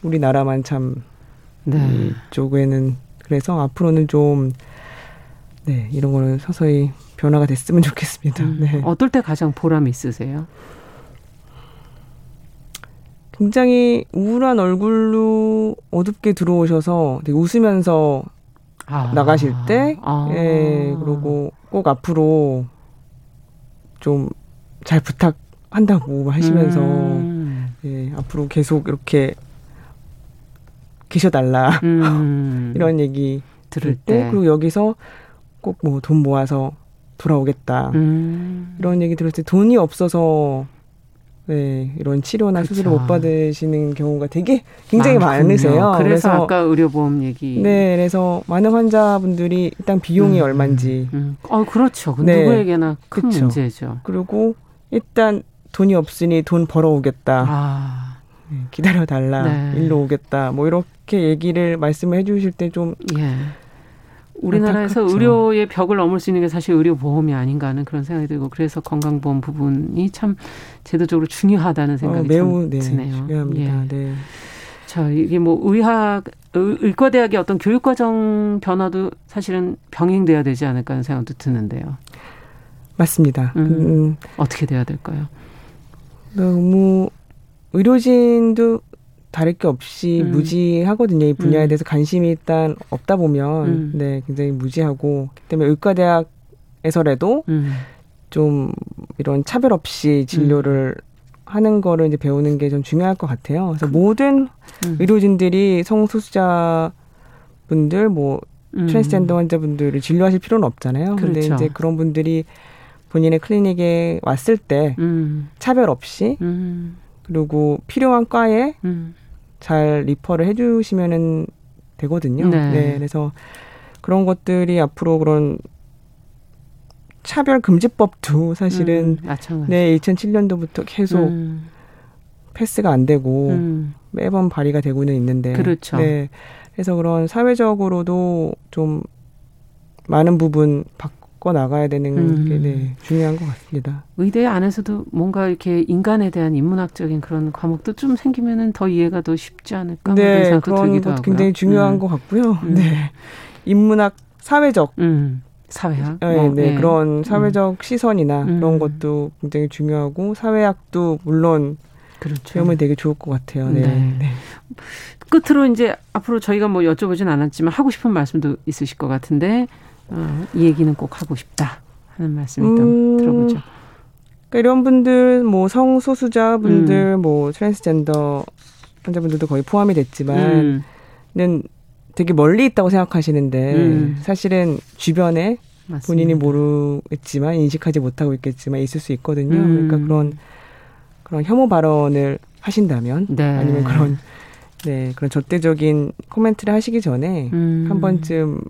우리나라만 참, 네. 이쪽에는, 그래서 앞으로는 좀, 네, 이런 거는 서서히 변화가 됐으면 좋겠습니다. 음. 네. 어떨 때 가장 보람 있으세요? 굉장히 우울한 얼굴로 어둡게 들어오셔서 되게 웃으면서 아. 나가실 때, 아. 예, 그리고 꼭 앞으로 좀 잘 부탁한다고 하시면서, 음. 예, 앞으로 계속 이렇게 계셔달라. 음. 이런 얘기 들을 때. 그리고 여기서 꼭 뭐 돈 모아서 돌아오겠다. 음. 이런 얘기 들을 때 돈이 없어서 네, 이런 치료나 그쵸. 수술을 못 받으시는 경우가 되게 굉장히 많군요. 많으세요. 그래서, 그래서, 아까 의료보험 얘기. 네, 그래서 많은 환자분들이 일단 비용이 음, 얼마인지. 음. 어, 그렇죠. 네. 누구에게나 큰 그쵸. 문제죠. 그리고 일단 돈이 없으니 돈 벌어오겠다. 아. 네, 기다려달라. 네. 일로 오겠다. 뭐 이렇게 얘기를 말씀을 해주실 때 좀. 예. 우리나라에서 안타깝죠. 의료의 벽을 넘을 수 있는 게 사실 의료 보험이 아닌가 하는 그런 생각이 들고 그래서 건강보험 부분이 참 제도적으로 중요하다는 생각이 어, 매우 네, 드네요. 중요합니다. 예. 네. 자 이게 뭐 의학 의과대학의 어떤 교육과정 변화도 사실은 병행돼야 되지 않을까 하는 생각도 드는데요. 맞습니다. 음, 음. 어떻게 돼야 될까요? 너무 의료진도 다를 게 없이 음. 무지하거든요. 이 분야에 음. 대해서 관심이 일단 없다 보면 음. 네 굉장히 무지하고 때문에 의과대학에서라도 음. 좀 이런 차별 없이 진료를 하는 거를 이제 배우는 게 좀 중요할 것 같아요. 그래서 그, 모든 음. 의료진들이 성소수자 분들 뭐 음. 트랜스젠더 환자분들을 진료하실 필요는 없잖아요. 그렇죠. 근데 이제 그런 분들이 본인의 클리닉에 왔을 때 음. 차별 없이 음. 그리고 필요한 과에 음. 잘 리퍼를 해주시면은 되거든요. 네. 네. 그래서 그런 것들이 앞으로 그런 차별 금지법도 사실은 음, 네 2007년도부터 계속 음. 패스가 안 되고 음. 매번 발의가 되고는 있는데 그렇죠. 네 그래서 그런 사회적으로도 좀 많은 부분 바 꿔 나가야 되는 음. 게 네, 중요한 것 같습니다. 의대 안에서도 뭔가 이렇게 인간에 대한 인문학적인 그런 과목도 좀 생기면은 더 이해가 더 쉽지 않을까 네, 그런 것도 굉장히 중요한 음. 것 같고요. 음. 네 인문학 사회적 사회학. 네, 뭐, 네. 네. 그런 음. 사회적 음. 시선이나 음. 그런 것도 굉장히 중요하고 사회학도 물론 그렇죠. 배우면 되게 좋을 것 같아요. 네. 네. 네. 끝으로 이제 앞으로 저희가 뭐 여쭤보진 않았지만 하고 싶은 말씀도 있으실 것 같은데 어, 이 얘기는 꼭 하고 싶다 하는 말씀 일단 음, 들어보죠. 그러니까 이런 분들 뭐 성소수자 분들 음. 뭐 트랜스젠더 환자분들도 거의 포함이 됐지만 는 되게 멀리 있다고 생각하시는데 음. 사실은 주변에 맞습니다. 본인이 모르겠지만 인식하지 못하고 있겠지만 있을 수 있거든요. 음. 그러니까 그런 그런 혐오 발언을 하신다면 네. 아니면 그런 네 그런 적대적인 코멘트를 하시기 전에 음. 한 번쯤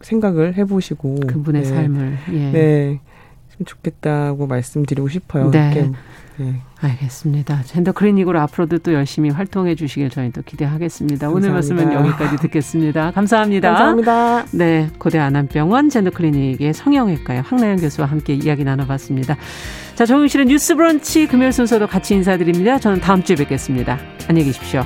생각을 해보시고 그분의 네. 삶을 예. 네 좋겠다고 말씀드리고 싶어요. 네. 네. 알겠습니다. 젠더 클리닉으로 앞으로도 또 열심히 활동해 주시길 저희도 기대하겠습니다. 감사합니다. 오늘 말씀은 여기까지 듣겠습니다. 감사합니다. 감사합니다. 네, 고대 안암병원 젠더 클리닉의 성형외과의 황나영 교수와 함께 이야기 나눠봤습니다. 자, 정용실의 뉴스 브런치 금요일 순서도 같이 인사드립니다. 저는 다음 주에 뵙겠습니다. 안녕히 계십시오.